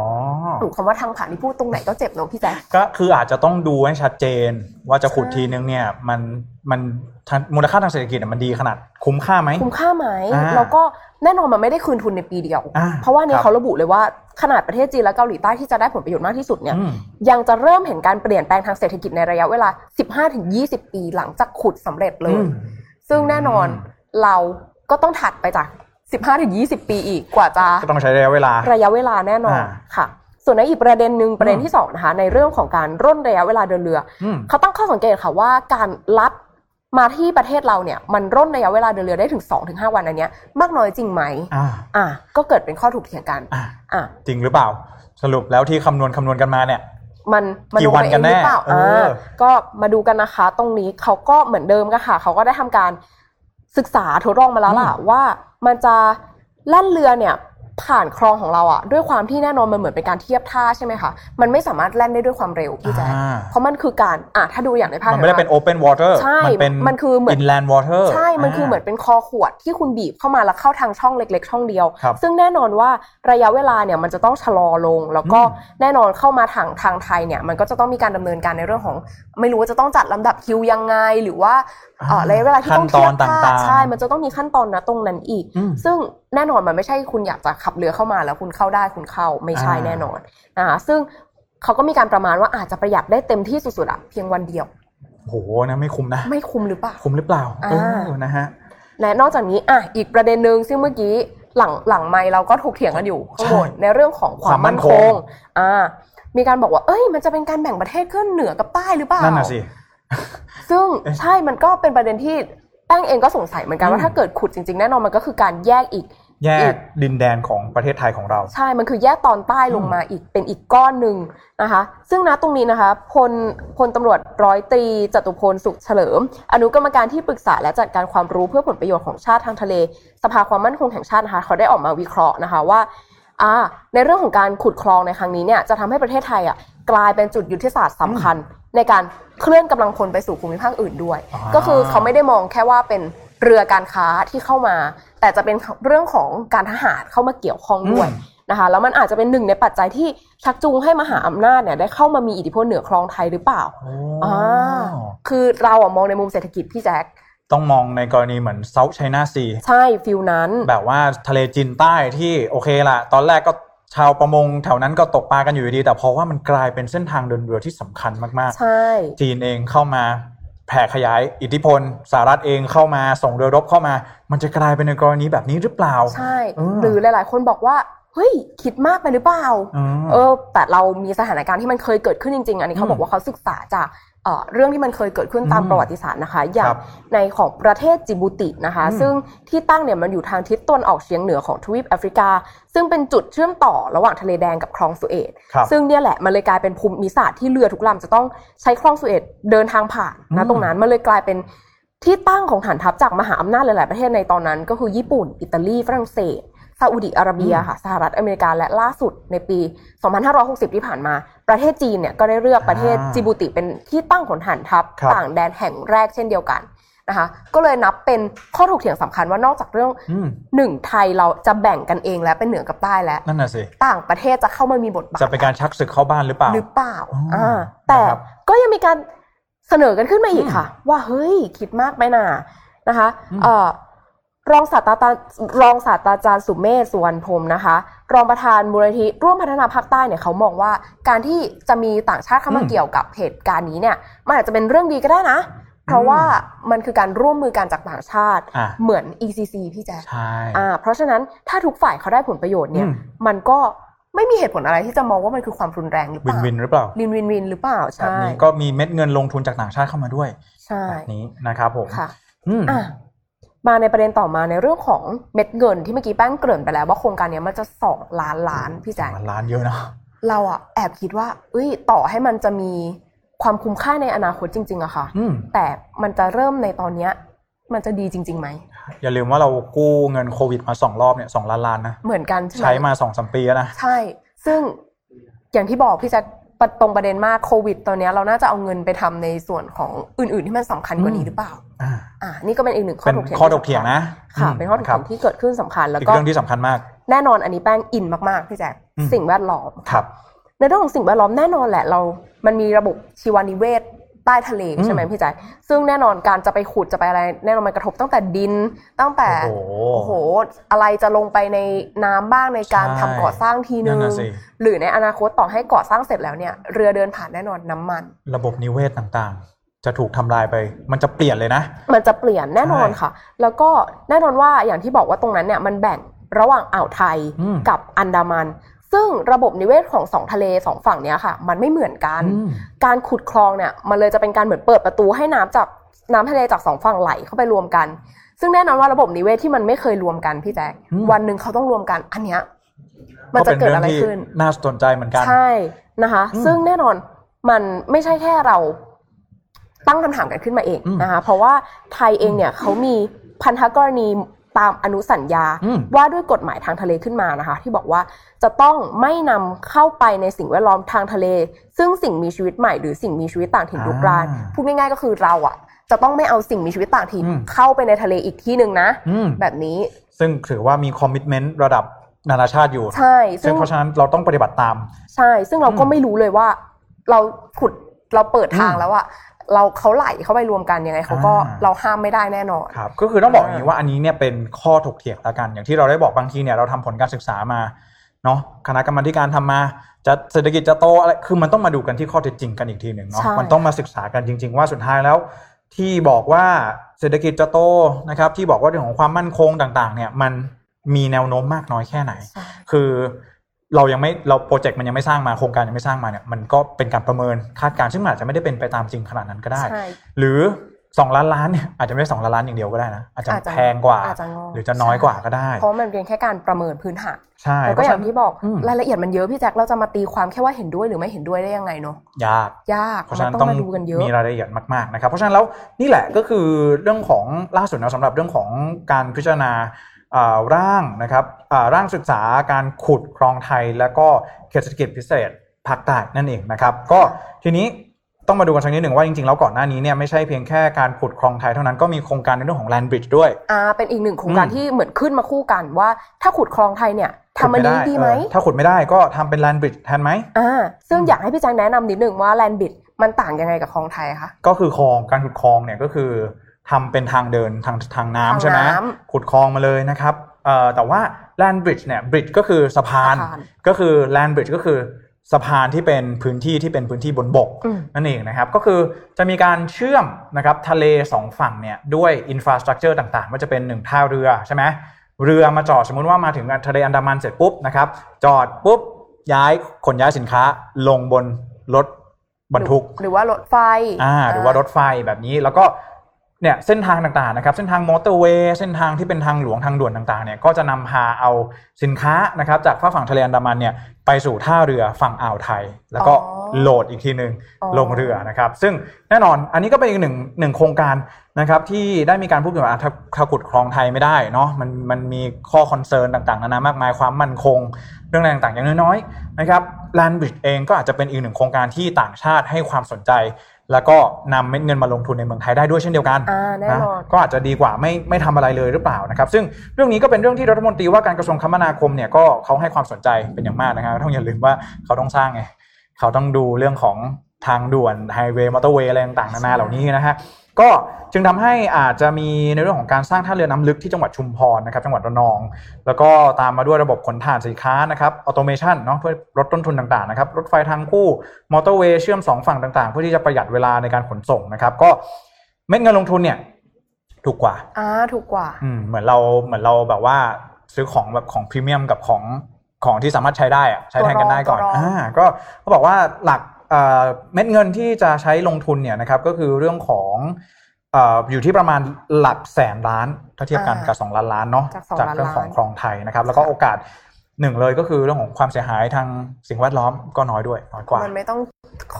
[SPEAKER 2] ถูกคำว่าทางผ่านที่พูดตรงไหนก็เจ็บเนอะพี่แจ๊ค
[SPEAKER 1] ก็คืออาจจะต้องดูให้ชัดเจน ว่าจะขุด
[SPEAKER 2] ใช่
[SPEAKER 1] ทีนึงเนี่ยมันมันทางมูลค่าทางเศรษฐกิจเนี่ยมันดีขนาดคุ้มค่าไหม
[SPEAKER 2] คุ้มค่าไหม
[SPEAKER 1] อ่า
[SPEAKER 2] แล้วก็แน่นอนมันไม่ได้คืนทุนในปีเดียว
[SPEAKER 1] อ่า
[SPEAKER 2] เพราะว่าเนี่
[SPEAKER 1] ค
[SPEAKER 2] ย
[SPEAKER 1] รับ
[SPEAKER 2] เขาระบุเลยว่าขนาดประเทศจีนและเกาหลีใต้ที่จะได้ผลประโยชน์มากที่สุดเนี่ย
[SPEAKER 1] อืม
[SPEAKER 2] ยังจะเริ่มเห็นการเปลี่ยนแปลงทางเศรษฐกิจในระยะเวลา 15-20 ปีหลังจากขุดสำเร็จเล
[SPEAKER 1] อื
[SPEAKER 2] ย
[SPEAKER 1] ม
[SPEAKER 2] ซึ่งแน่นอน
[SPEAKER 1] อืม
[SPEAKER 2] เราก็ต้องถัดไปจาก 15-20 ปีอีกกว่าจะ
[SPEAKER 1] ก็ต้องใช้ระยะเวลา
[SPEAKER 2] ระยะเวลาแน่นอน
[SPEAKER 1] อ่า
[SPEAKER 2] ค่ะ ส่วนในอีกประเด็นหนึ่งประเด็น
[SPEAKER 1] อืม
[SPEAKER 2] ที่สองนะคะในเรื่องของการร่นระยะเวลาเดินเรือ
[SPEAKER 1] อืม
[SPEAKER 2] เขาตั้งข้อสังเกตค่ะว่าการลัดมาที่ประเทศเราเนี่ยมันร่นระยะเวลาเดินเรือได้ถึง 2-5 วันอันเนี้ยมากน้อยจริงไหม
[SPEAKER 1] อ่า
[SPEAKER 2] อะก็เกิดเป็นข้อถกเถียงกัน
[SPEAKER 1] อ่า
[SPEAKER 2] อะ
[SPEAKER 1] จริงหรือเปล่า สรุปแล้วที่คำนวณคำนวณกันมาเนี่ย
[SPEAKER 2] มันมัน
[SPEAKER 1] กี่
[SPEAKER 2] ดู
[SPEAKER 1] วัน
[SPEAKER 2] ไปเอ
[SPEAKER 1] กัน
[SPEAKER 2] งหรือเปล่า
[SPEAKER 1] แน่เอออ่
[SPEAKER 2] อ่าก็มาดูกันนะคะ ตรงนี้เขาก็เหมือนเดิมก็ค่ะ เขาก็ได้ทำการ ศึกษาทดลองมาแล้วล่ะว่ามันจะแล่นเรือเนี่ยผ่านคลองของเราอะด้วยความที่แน่นอนมันเหมือนเป็นการเทียบท่าใช่ไหมคะมันไม่สามารถแล่นได้ด้วยความเร็วพี่แจ๊ค
[SPEAKER 1] อ่า
[SPEAKER 2] เพราะมันคือการอะถ้าดูอย่างในภาพ
[SPEAKER 1] มันไม่ได้
[SPEAKER 2] ห็
[SPEAKER 1] เป็น
[SPEAKER 2] ห
[SPEAKER 1] open water
[SPEAKER 2] ใช่
[SPEAKER 1] มันเป็น
[SPEAKER 2] มันคือเหมือน
[SPEAKER 1] inland water
[SPEAKER 2] ใช่มันคือเหมือนเป็นคอขวดที่คุณบีบเข้ามาแล้วเข้าทางช่องเล็ก ๆ ช่องเดียว
[SPEAKER 1] ครับ
[SPEAKER 2] ซึ่งแน่นอนว่าระยะเวลาเนี่ยมันจะต้องชะลอลง แล้วก็
[SPEAKER 1] อืม
[SPEAKER 2] แน่นอนเข้ามาทางทางไทยเนี่ยมันก็จะต้องมีการดำเนินการในเรื่องของ ไม่รู้ว่าจะต้องจัดลำดับคิวยังไง หรือว่าเอ่อระยะเวลาที่ต้อง
[SPEAKER 1] ขั้นตอน
[SPEAKER 2] เทียบท่า
[SPEAKER 1] ต่างๆ
[SPEAKER 2] ใช่มันจะต้องมีขั้นตอนนะตรงนั้นอีก
[SPEAKER 1] อืม
[SPEAKER 2] ซึ่งแน่นอนมันไม่ใช่คุณอยากจะขับเรือเข้ามาแล้วคุณเข้าได้คุณเข้าไม่ใช่
[SPEAKER 1] อ่า
[SPEAKER 2] แน่นอนนะคะซึ่งเขาก็มีการประมาณว่าอาจจะประหยัดได้เต็มที่สุดๆอะเพียงวันเดียว
[SPEAKER 1] โหนะไม่คุ้มนะ
[SPEAKER 2] ไม่คุ้มหรือเปล่า
[SPEAKER 1] คุ้มหรือเปล่า
[SPEAKER 2] อ่า
[SPEAKER 1] เออนะฮะ
[SPEAKER 2] และนอกจากนี้อะอีกประเด็นหนึ่งซึ่งเมื่อกี้หลังหลังไม่เราก็ถกเถียงกันอยู่ข้างบน
[SPEAKER 1] ใช่
[SPEAKER 2] ในเรื่องของความ
[SPEAKER 1] ความมั่
[SPEAKER 2] มั่น
[SPEAKER 1] น
[SPEAKER 2] ค
[SPEAKER 1] ค
[SPEAKER 2] ง
[SPEAKER 1] ง
[SPEAKER 2] อ่ามีการบอกว่า เอ้ย มันจะเป็นการแบ่งประเทศขึ้นเหนือกับใต้หรือเปล่า
[SPEAKER 1] นั่นน่ะสิ
[SPEAKER 2] ซึ่ง
[SPEAKER 1] เอ๊ะ
[SPEAKER 2] ใช่มันก็เป็นประเด็นที่แป้งเองก็สงสัยเหมือนกัน
[SPEAKER 1] อืม
[SPEAKER 2] ว่าถ้าเกิดขุดจริงๆ แน่นอนมันก็คือการแยกอีก
[SPEAKER 1] แย
[SPEAKER 2] อี
[SPEAKER 1] ก
[SPEAKER 2] ก
[SPEAKER 1] ดินแดนของประเทศไทยของเรา
[SPEAKER 2] ใช่ มันคือแยกตอนใต้ลงมาอีกเป็นอีกก้อนหนึ่งนะคะ ซึ่งณตรงนี้นะคะพลพลตำรวจร้อยตรีจตุพลสุขเฉลิม อนุกรรมการที่ปรึกษาและจัดการความรู้เพื่อผลประโยชน์ของชาติทางทะเล สภาความมั่นคงแห่งชาตินะคะเขาได้ออกมาวิเคราะห์นะคะว่าอ่าในเรื่องของการขุดคลองในครั้งนี้เนี่ยจะทำให้ประเทศไทยอะกลายเป็นจุดยุทธศาสตร์สำคัญ ในการเคลื่อนกำลังพลไปสู่ภูมิภาคอื่นด้วย
[SPEAKER 1] อ่า
[SPEAKER 2] ก็คือเขาไม่ได้มองแค่ว่าเป็นเรือการค้าที่เข้ามา แต่จะเป็นเรื่องของการทหารเข้ามาเกี่ยวข้องด้วยนะคะแล้วมันอาจจะเป็นหนึ่งในปัจจัยที่ชักจูงให้มหาอำนาจเนี่ยได้เข้ามามีอิทธิพลเหนือคลองไทยหรือเปล่า
[SPEAKER 1] โอ้
[SPEAKER 2] อ่าคือเราอะมองในมุมเศรษฐกิจพี่แจ๊ค
[SPEAKER 1] ต้องมองในกรณีเหมือนเซาท์ไชน่าซี
[SPEAKER 2] ใช่ฟิลนั้น
[SPEAKER 1] แบบว่าทะเลจีนใต้ที่โอเคละตอนแรกก็ ชาวประมงแถวนั้นก็ตกปลากันอยู่ดี แต่เพราะว่ามันกลายเป็นเส้นทางเดินเรือที่สำคัญมาก
[SPEAKER 2] ใช่
[SPEAKER 1] ๆจีนเองเข้ามาแผ่ขยายอิทธิพลสหรัฐเองเข้ามาส่งเรือรบเข้ามา มันจะกลายเป็นในกรณีแบบนี้หรือเปล่า
[SPEAKER 2] ใช่
[SPEAKER 1] เออ
[SPEAKER 2] หรือหลาย ๆ คนบอกว่า เฮ้ยคิดมากไปหรือเปล่า
[SPEAKER 1] อืม
[SPEAKER 2] เออ แต่เรามีสถานการณ์ที่มันเคยเกิดขึ้นจริง ๆ อันนี้เขา
[SPEAKER 1] อืม
[SPEAKER 2] บอกว่าเขาศึกษาจากเอ่อเรื่องที่มันเคยเกิดขึ้นตาม
[SPEAKER 1] อืม
[SPEAKER 2] ประวัติศาสตร์นะคะ อย่า
[SPEAKER 1] ค
[SPEAKER 2] ง
[SPEAKER 1] รับ
[SPEAKER 2] ในของประเทศจิบูตินะคะ
[SPEAKER 1] อืม
[SPEAKER 2] ซึ่งที่ตั้งเนี่ยมันอยู่ทางทิศตะวันออกเฉียงเหนือของทวีปแอฟริกา ซึ่งเป็นจุดเชื่อมต่อระหว่างทะเลแดงกับคลองสุเอต
[SPEAKER 1] ครับ
[SPEAKER 2] ซึ่งเนี่ยแหละมันเลยกลายเป็นภูมิศาสตร์ที่เรือทุกลำจะต้องใช้คลองสุเอตเดินทางผ่าน
[SPEAKER 1] อื
[SPEAKER 2] นะ
[SPEAKER 1] ม
[SPEAKER 2] ตรงนั้นมันเลยกลายเป็นที่ตั้งของฐานทัพจากมหาอำนาจหลาย ๆ ประเทศในตอนนั้น ก็คือญี่ปุ่น อิตาลีฝรั่งเศส ซาอุดิอาระเบียค่ะสหรัฐอเมริกาและล่าสุดในปี 2560 ที่ผ่านมา ประเทศจีนเนี่ยก็ได้เลือกประเทศ
[SPEAKER 1] อ่า
[SPEAKER 2] จิบูติเป็นที่ตั้งของฐานทัพ
[SPEAKER 1] ครับ
[SPEAKER 2] ต่างแดนแห่งแรกเช่นเดียวกันนะคะก็เลยนับเป็นข้อถกเถียงสำคัญว่านอกจากเรื่อง
[SPEAKER 1] อืม
[SPEAKER 2] หนึ่งไทยเราจะแบ่งกันเองแล้วเป็นเหนือกับใต้แล้ว
[SPEAKER 1] นั่นน่ะสิ
[SPEAKER 2] ต่างประเทศจะเข้ามามีบทบาท
[SPEAKER 1] จะเป็นการชักศึกเข้าบ้านหรือเปล่า
[SPEAKER 2] หรือเปล่า
[SPEAKER 1] อ๋ออ่
[SPEAKER 2] อ่าแต่
[SPEAKER 1] นะครับ
[SPEAKER 2] ก็ยังมีการเสนอกันขึ้นมาอีก
[SPEAKER 1] อืม
[SPEAKER 2] ค่ะ ว่าเฮ้ยคิดมากไปน่ะนะคะ
[SPEAKER 1] อืม
[SPEAKER 2] เอ่อ รองศาสตราจารย์รองศาสตราจารย์สุเมธสุวรรณพรหมนะคะ รองประธานมูลนิธิร่วมพัฒนาภาคใต้เนี่ยเขามองว่าการที่จะมีต่างชาติเข้ามา
[SPEAKER 1] อืม
[SPEAKER 2] เกี่ยวกับเหตุการณ์นี้เนี่ยมันอาจจะเป็นเรื่องดีก็ได้นะ เพราะว่ามันคือการร่วมมือกันจากต่างชาติ
[SPEAKER 1] อะ
[SPEAKER 2] เหมือน ECC พี่แจ๊ค
[SPEAKER 1] ใช่
[SPEAKER 2] อ่าเพราะฉะนั้นถ้าทุกฝ่ายเขาได้ผลประโยชน์เนี่ย
[SPEAKER 1] อืม
[SPEAKER 2] มันก็ไม่มีเหตุผลอะไรที่จะมองว่ามันคือความรุนแรงหรือเป
[SPEAKER 1] วิน
[SPEAKER 2] ล่า
[SPEAKER 1] วินหรือเปล่า
[SPEAKER 2] วินวินวินหรือเปล่า
[SPEAKER 1] แบบ
[SPEAKER 2] ใช่
[SPEAKER 1] นี้ก็มีเม็ดเงินลงทุนจากต่างชาติเข้ามาด้วย
[SPEAKER 2] ใช่
[SPEAKER 1] แบบนี้นะครับผม
[SPEAKER 2] ค่ะ
[SPEAKER 1] อืม
[SPEAKER 2] อะ มาในประเด็นต่อมาในเรื่องของเม็ดเงินที่เมื่อกี้แป้งเกริ่นไปแล้วว่าโครงการเนี้ยมันจะสองล้านล้านพี่แจ๊ค
[SPEAKER 1] ล้านเยอะนะ
[SPEAKER 2] เราอะแอบคิดว่าเอ้ยต่อให้มันจะมีความคุ้มค่าในอนาคตจริงๆอะค่ะ
[SPEAKER 1] อืม
[SPEAKER 2] แต่มันจะเริ่มในตอนเนี้ยมันจะดีจริงๆไหม
[SPEAKER 1] อย่าลืมว่าเรากู้เงินโควิดมาสองรอบเนี่ยสองล้านล้านนะ
[SPEAKER 2] เหมือนกันใช่ไหม
[SPEAKER 1] ใช้มาสองสามปีแล้วนะ
[SPEAKER 2] ใช่ ซึ่งอย่างที่บอกพี่แจ๊คประตรงประเด็นมากโควิด ตอนเนี้ยเราน่าจะเอาเงินไปทำในส่วนของอื่น ๆ ที่มันสำคัญกว่านี้หรือเปล่า
[SPEAKER 1] อ่า
[SPEAKER 2] อ่านี่ก็เป็นอีกหนึ่งข้อ
[SPEAKER 1] เป็น
[SPEAKER 2] ถกเถียง
[SPEAKER 1] ข้อถกเถียงนะ
[SPEAKER 2] ค่ะ
[SPEAKER 1] อืม
[SPEAKER 2] เป็นข้อถก
[SPEAKER 1] ครั
[SPEAKER 2] เถี
[SPEAKER 1] บ
[SPEAKER 2] ยงที่เกิดขึ้นสำคัญแล้ว
[SPEAKER 1] อีก
[SPEAKER 2] ก็
[SPEAKER 1] เรื่องที่สำคัญมาก
[SPEAKER 2] แน่นอนอันนี้แป้งอินมากๆพี่แจ๊ค
[SPEAKER 1] อืม
[SPEAKER 2] สิ่งแวดล้อม
[SPEAKER 1] ครับ
[SPEAKER 2] ในเรื่องของสิ่งแวดล้อมแน่นอนแหละเรา มันมีระบบชีวนิเวศใต้ทะเล
[SPEAKER 1] อืม
[SPEAKER 2] ใช่ไหมพี่แจ๊คซึ่งแน่นอนการจะไปขุดจะไปอะไร แน่นอนมันกระทบตั้งแต่ดินตั้งแต่
[SPEAKER 1] โอ้โห
[SPEAKER 2] โอ้โหอะไรจะลงไปในน้ำบ้างในการ
[SPEAKER 1] ใช่
[SPEAKER 2] ทำก่อสร้างทีนึ
[SPEAKER 1] นั่
[SPEAKER 2] ง
[SPEAKER 1] นน่ะสิ
[SPEAKER 2] หรือในอนาคตต่อให้ก่อสร้างเสร็จแล้วเนี่ยเรือเดินผ่านแน่นอนน้ำมัน
[SPEAKER 1] ระบบนิเวศต่างๆ จะถูกทำลายไป มันจะเปลี่ยนเลยนะ
[SPEAKER 2] มันจะเปลี่ยนแน่นอน
[SPEAKER 1] ใช่
[SPEAKER 2] ค่ะ แล้วก็แน่นอนว่าอย่างที่บอกว่าตรงนั้นเนี่ยมันแบ่งระหว่างอ่าวไทย
[SPEAKER 1] อืม
[SPEAKER 2] กับอันดามัน ซึ่งระบบนิเวศของสองทะเลสองฝั่งเนี้ยค่ะ มันไม่เหมือนกัน
[SPEAKER 1] อืม
[SPEAKER 2] การขุดคลองเนี่ยมันเลยจะเป็นการเหมือนเปิดประตูให้น้ำจากน้ำทะเลจากสองฝั่งไหลเข้าไปรวมกัน ซึ่งแน่นอนว่าระบบนิเวศที่มันไม่เคยรวมกันพี่แจ๊ค
[SPEAKER 1] อืม
[SPEAKER 2] วันหนึ่งเขาต้องรวมกัน อันเนี้ยมันจะเกิดอะไรขึ้น
[SPEAKER 1] ก็เป็นเรื่องที่น่าสนใจเหมือนกัน
[SPEAKER 2] ใช่นะคะ
[SPEAKER 1] อืม
[SPEAKER 2] ซึ่งแน่นอนมันไม่ใช่แค่เรา ตั้งคำถามกันขึ้นมาเอง
[SPEAKER 1] อืม
[SPEAKER 2] นะคะเพราะว่าไทยเองเนี่ยเขามีพันธกรณีตามอนุสัญญา
[SPEAKER 1] อืม
[SPEAKER 2] ว่าด้วยกฎหมายทางทะเลขึ้นมานะคะ ที่บอกว่าจะต้องไม่นำเข้าไปในสิ่งแวดล้อมทางทะเล ซึ่งสิ่งมีชีวิตใหม่หรือสิ่งมีชีวิตต่างถิ่นรุกราน
[SPEAKER 1] อ่า
[SPEAKER 2] พูดง่ายๆก็คือเราอะจะต้องไม่เอาสิ่งมีชีวิตต่างถิ่น
[SPEAKER 1] อืม
[SPEAKER 2] เข้าไปในทะเลอีกที่หนึ่งนะ
[SPEAKER 1] อืม
[SPEAKER 2] แบบนี้
[SPEAKER 1] ซึ่งถือว่ามีคอมมิชเมนต์ระดับนานาชาติอยู่
[SPEAKER 2] ใช่
[SPEAKER 1] ซึ่งเพราะฉะนั้นเราต้องปฏิบัติตาม
[SPEAKER 2] ใช่ ซึ่งเราก็
[SPEAKER 1] อืม
[SPEAKER 2] ไม่รู้เลยว่า เราขุดเราเปิดทาง
[SPEAKER 1] อืม
[SPEAKER 2] แล้วอะ เราเขาไหลเข้าไปรวมกันยังไงเขาก็
[SPEAKER 1] อ่า
[SPEAKER 2] เราห้ามไม่ได้แน่นอน
[SPEAKER 1] ครับก็คือต้องบอกอย่างนี้ว่าอันนี้เนี่ยเป็นข้อถกเถียงละกัน อย่างที่เราได้บอกบางทีเนี่ยเราทำผลการศึกษามาเนาะคณะกรรมาธิการทำมาจะเศรษฐกิจจะโตอะไรคือมันต้องมาดูกันที่ข้อเท็จจริงกันอีกทีหนึ่งเนาะ
[SPEAKER 2] ใช่
[SPEAKER 1] มันต้องมาศึกษากันจริง ๆ ว่าสุดท้ายแล้ว ที่บอกว่าเศรษฐกิจจะโตนะครับ ที่บอกว่าเรื่องของความมั่นคงต่าง ๆ เนี่ยมันมีแนวโน้มมากน้อยแค่ไหน
[SPEAKER 2] ใช่
[SPEAKER 1] คือ เรายังไม่เราโปรเจกต์มันยังไม่สร้างมาโครงการยังไม่สร้างมาเนี่ยมันก็เป็นการประเมินคาดการณ์ซึ่งมันอาจจะไม่ได้เป็นไปตามจริงขนาดนั้นก็ได้
[SPEAKER 2] ใช่
[SPEAKER 1] หรือสองล้านล้านเนี่ยอาจจะไม่ได้สองล้านล้านอย่างเดียวก็ได้นะอาจจะ
[SPEAKER 2] อาจจะ
[SPEAKER 1] แพงกว่า
[SPEAKER 2] อาจจะงง
[SPEAKER 1] หรือจะน้อยกว่าก็ได้
[SPEAKER 2] เพราะมันเป็นแค่การประเมินพื้นฐาน
[SPEAKER 1] ใช่
[SPEAKER 2] แล้วก็อย่างที่บอก
[SPEAKER 1] อืม
[SPEAKER 2] รายละเอียดมันเยอะพี่แจ็คเราจะมาตีความแค่ว่าเห็นด้วยหรือไม่เห็นด้วยได้ยังไงเนาะ
[SPEAKER 1] ยาก
[SPEAKER 2] ยาก
[SPEAKER 1] เพราะฉะนั้น
[SPEAKER 2] มัน
[SPEAKER 1] ต้
[SPEAKER 2] ต้
[SPEAKER 1] อ
[SPEAKER 2] องงมาดูกันเยอะ
[SPEAKER 1] มีรายละเอียดมากๆนะครับเพราะฉะนั้นแล้วนี่แหละก็คือเรื่องของล่าสุดนะสำหรับเรื่องของการพิจารณาอ่า ร่างนะครับอ่าร่างศึกษาการขุดคลองไทย แล้วก็เขตเศรษฐกิจพิเศษภาคใต้นั่นเองนะครับ ก็ทีนี้ต้องมาดูกันสักนิดหนึ่งว่าจริงๆแล้วก่อนหน้านี้เนี่ยไม่ใช่เพียงแค่การขุดคลองไทยเท่านั้นก็มีโครงการในเรื่องของ land bridge ด้วย
[SPEAKER 2] อ่าเป็นอีกหนึ่งโครงการ
[SPEAKER 1] อืม
[SPEAKER 2] ที่เหมือนขึ้นมาคู่กันว่า ถ้าขุดคลองไทยเนี่ยทำมันนี้ดีไหม
[SPEAKER 1] เออถ้าขุดไม่ได้ก็ทำเป็น land bridge แทนไหม
[SPEAKER 2] อ่าซึ่ง
[SPEAKER 1] อืม
[SPEAKER 2] อยากให้พี่แจ็คแนะนำนิดหนึ่งว่าแลนบิดมันต่างยังไงกับคลองไทยคะ
[SPEAKER 1] ก็คือคลองการขุดคลองเนี่ยก็คือ ทำเป็นทางเดินทางทางน้ำ
[SPEAKER 2] ทาง
[SPEAKER 1] ใช่ไหม
[SPEAKER 2] น้
[SPEAKER 1] ขุดคลองมาเลยนะครับเอ่อแต่ว่า land bridge เนี่ย bridge ก็คือสะพาน
[SPEAKER 2] สะพาน
[SPEAKER 1] ก็คือ land bridge ก็คือสะพานที่เป็นพื้นที่ที่เป็นพื้นที่บนบก
[SPEAKER 2] อืม
[SPEAKER 1] นั่นเองนะครับก็คือจะมีการเชื่อมนะครับทะเลสองฝั่งเนี่ยด้วยอินฟราสตรักเจอร์ต่างๆว่าจะเป็นหนึ่งท่าเรือใช่ไหมเรือมาจอดสมมุติว่ามาถึงทะเลอันดามันเสร็จปุ๊บนะครับจอดปุ๊บย้ายขนย้ายสินค้าลงบนรถบรรทุก
[SPEAKER 2] หรือว่ารถไฟ
[SPEAKER 1] อ่าหรือว่ารถไฟแบบนี้แล้วก็ เนี่ยเส้นทางต่างๆนะครับเส้นทาง motorway เส้นทางที่เป็นทางหลวงทางด่วนต่างๆเนี่ยก็จะนำพาเอาสินค้านะครับจากฝั่งทะเลอันดามันเนี่ยไปสู่ท่าเรือฝั่งอ่าวไทย แล้วก็
[SPEAKER 2] อ๋อ
[SPEAKER 1] load อีกทีหนึ่ง
[SPEAKER 2] อ๋อ
[SPEAKER 1] ลงเรือนะครับ ซึ่งแน่นอนอันนี้ก็เป็นอีกหนึ่งหนึ่งโครงการนะครับที่ได้มีการพูดถึงว่าถ้าถ้าขุดคลองไทยไม่ได้เนาะมันมันมีข้อ concern ต่างๆ นานามากมายความมั่นคง เรื่องอะไรต่างๆอย่างน้อยๆนะครับ Land Bridge เองก็อาจจะเป็นอีกหนึ่งโครงการที่ต่างชาติให้ความสนใจ แล้วก็นำเม็ดเงินมาลงทุนในเมืองไทยได้ด้วยเช่นเดียวกัน
[SPEAKER 2] อ่าแน่นอน
[SPEAKER 1] ก็อาจจะดีกว่าไม่ไม่ทำอะไรเลยหรือเปล่านะครับซึ่งเรื่องนี้ก็เป็นเรื่องที่รัฐมนตรีว่าการกระทรวงคมนาคมเนี่ยก็เขาให้ความสนใจเป็นอย่างมากนะครับต้องอย่าลืมว่าเขาต้องสร้างไงเขาต้องดูเรื่องของ ทางด่วน highway motorway อะไรต่างๆนานาเหล่านี้นะฮะก็จึงทำให้อาจจะมีในเรื่องของการสร้างท่าเรือน้ำลึกที่จังหวัดชุมพรนะครับจังหวัดระนอง แล้วก็ตามมาด้วยระบบขนถ่ายสินค้านะครับ automation เนาะเพื่อลดต้นทุนต่างๆนะครับรถไฟทางคู่มอเตอร์เวย์เชื่อมสองฝั่งต่างๆ เพื่อที่จะประหยัดเวลาในการขนส่งนะครับ ก็เม็ดเงินลงทุนเนี่ยถูกกว่า
[SPEAKER 2] อ่าถูกกว่า
[SPEAKER 1] อืมเหมือนเราเหมือนเราแบบว่าซื้อของแบบของพรีเมียมกับของของที่สามารถใช้ได้อะใช้แทนกันได้ก่อน
[SPEAKER 2] ตัวรอง
[SPEAKER 1] อ่าก็เขาบอกว่าหลัก เอ่อเม็ดเงินที่จะใช้ลงทุนเนี่ยนะครับก็คือเรื่องของเอ่ออยู่ที่ประมาณหลักแสนล้านถ้าเทียบกันกับ 2 ล้านล้านเนาะ
[SPEAKER 2] จากสอง
[SPEAKER 1] จาก
[SPEAKER 2] ล้าน
[SPEAKER 1] เรื่องของ
[SPEAKER 2] ล้าน
[SPEAKER 1] คลองไทยนะครับ แล้วก็โอกาสหนึ่งเลยก็คือเรื่องของความเสียหายทางสิ่งแวดล้อมก็น้อยด้วยน้อยกว่า
[SPEAKER 2] มันไม่ต้อง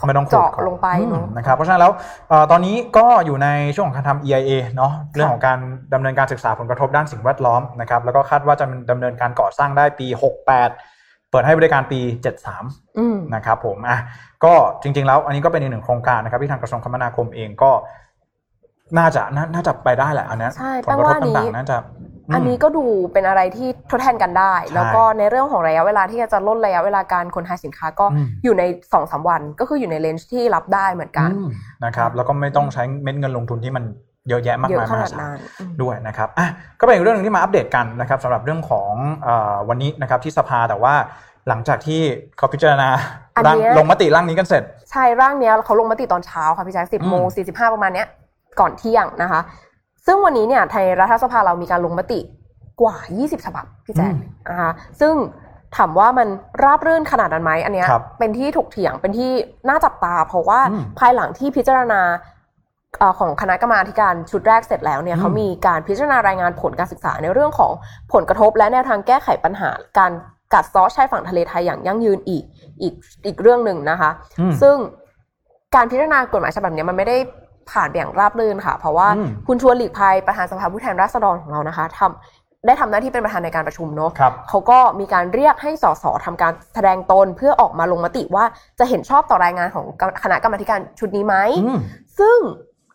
[SPEAKER 1] ไม่ต้องขุด
[SPEAKER 2] เจาะ
[SPEAKER 1] ก่อน
[SPEAKER 2] ลงไป
[SPEAKER 1] อืม
[SPEAKER 2] เนอะ
[SPEAKER 1] นะครับเพราะฉะนั้นแล้วเอ่อตอนนี้ก็อยู่ในช่วงของการทำ EIA เนาะเรื่องของการดำเนินการศึกษาผลกระทบด้านสิ่งแวดล้อมนะครับแล้วก็คาดว่าจะดำเนินการก่อสร้างได้ปี 68 เปิดให้บริการปี 73
[SPEAKER 2] อืม
[SPEAKER 1] นะครับผมอะก็จริง ๆ แล้วอันนี้ก็เป็นอีกหนึ่งโครงการนะครับที่ทางกระทรวงคมนาคมเองก็น่าจะน่าน่าจะไปได้แหละอันเนี้ย
[SPEAKER 2] ใช่
[SPEAKER 1] ผลกระทบ
[SPEAKER 2] แปลว่าอันนี้
[SPEAKER 1] ต่างๆน่าจะม
[SPEAKER 2] อันนี้ก็ดูเป็นอะไรที่ทดแทนกันได้
[SPEAKER 1] ใช่
[SPEAKER 2] แล้วก็ในเรื่องของระยะเวลาที่จะลดระยะเวลาการขนถ่ายสินค้าก็
[SPEAKER 1] อืม
[SPEAKER 2] อยู่ในสองสามวัน ก็คืออยู่ในเลนส์ที่รับได้เหมือนกัน
[SPEAKER 1] อืมนะครับ แล้วก็ไม่ต้องใช้เม็ดเงินลงทุนที่มัน เยอะแยะมาก
[SPEAKER 2] เย
[SPEAKER 1] มาย
[SPEAKER 2] อะข
[SPEAKER 1] มหา
[SPEAKER 2] นาด
[SPEAKER 1] ศาล
[SPEAKER 2] นั้นอืม
[SPEAKER 1] ด้วยนะครับอะก็เป็นอีกเรื่องหนึงที่มาอัปเดตกันนะครับสำหรับเรื่องของเออวันนี้นะครับที่สภาแต่ว่าหลังจากที่เขาพิจารณา
[SPEAKER 2] อัน
[SPEAKER 1] ร่าง
[SPEAKER 2] เนี้ย
[SPEAKER 1] ลงมติร่างนี้กันเสร็จ
[SPEAKER 2] ใช่ร่างเนี้ยเขาลงมติตอนเช้าค่ะพี่แจ๊คสิบ
[SPEAKER 1] อืม
[SPEAKER 2] โมงสี่สิบห้าประมาณเนี้ยก่อนเที่ยงนะคะ ซึ่งวันนี้เนี่ยไทยรัฐสภาเรามีการลงมติกว่า 20 ฉบับพี่แจ๊คนะคะซึ่งถามว่ามันราบรื่นขนาดนั้นไหมอันเนี้ย
[SPEAKER 1] ครับ
[SPEAKER 2] เป็นที่ถกเถียงเป็นที่น่าจับตา เพราะว่า
[SPEAKER 1] อืม
[SPEAKER 2] ภายหลังที่พิจารณาเอ่อ ของคณะกรรมาธิการชุดแรกเสร็จแล้วเนี่ย
[SPEAKER 1] อืม
[SPEAKER 2] เขามีการพิจารณารายงานผลการศึกษาในเรื่องของผลกระทบ และแนวทางแก้ไขปัญหาการกัดเซาะชายฝั่งทะเลไทยอย่างยั่งยืนอีกอีกอีกเรื่องหนึ่งนะคะ
[SPEAKER 1] อืม
[SPEAKER 2] ซึ่งการพิจารณากฎหมายฉบับเนี้ยมันไม่ได้ผ่านไปอย่างราบรื่นค่ะ เพราะว่า
[SPEAKER 1] อืม
[SPEAKER 2] คุณชวนหลีกภัยประธานสภาผู้แทนราษฎรของเรานะคะทำได้ทำหน้าที่เป็นประธานในการประชุมเนอะ
[SPEAKER 1] ครับ
[SPEAKER 2] เขาก็มีการเรียกให้สสทำการแสดงตนเพื่อออกมาลงมติว่าจะเห็นชอบต่อรายงานของคณะกรรมาธิการชุดนี้ไหม
[SPEAKER 1] อืม
[SPEAKER 2] ซึ่ง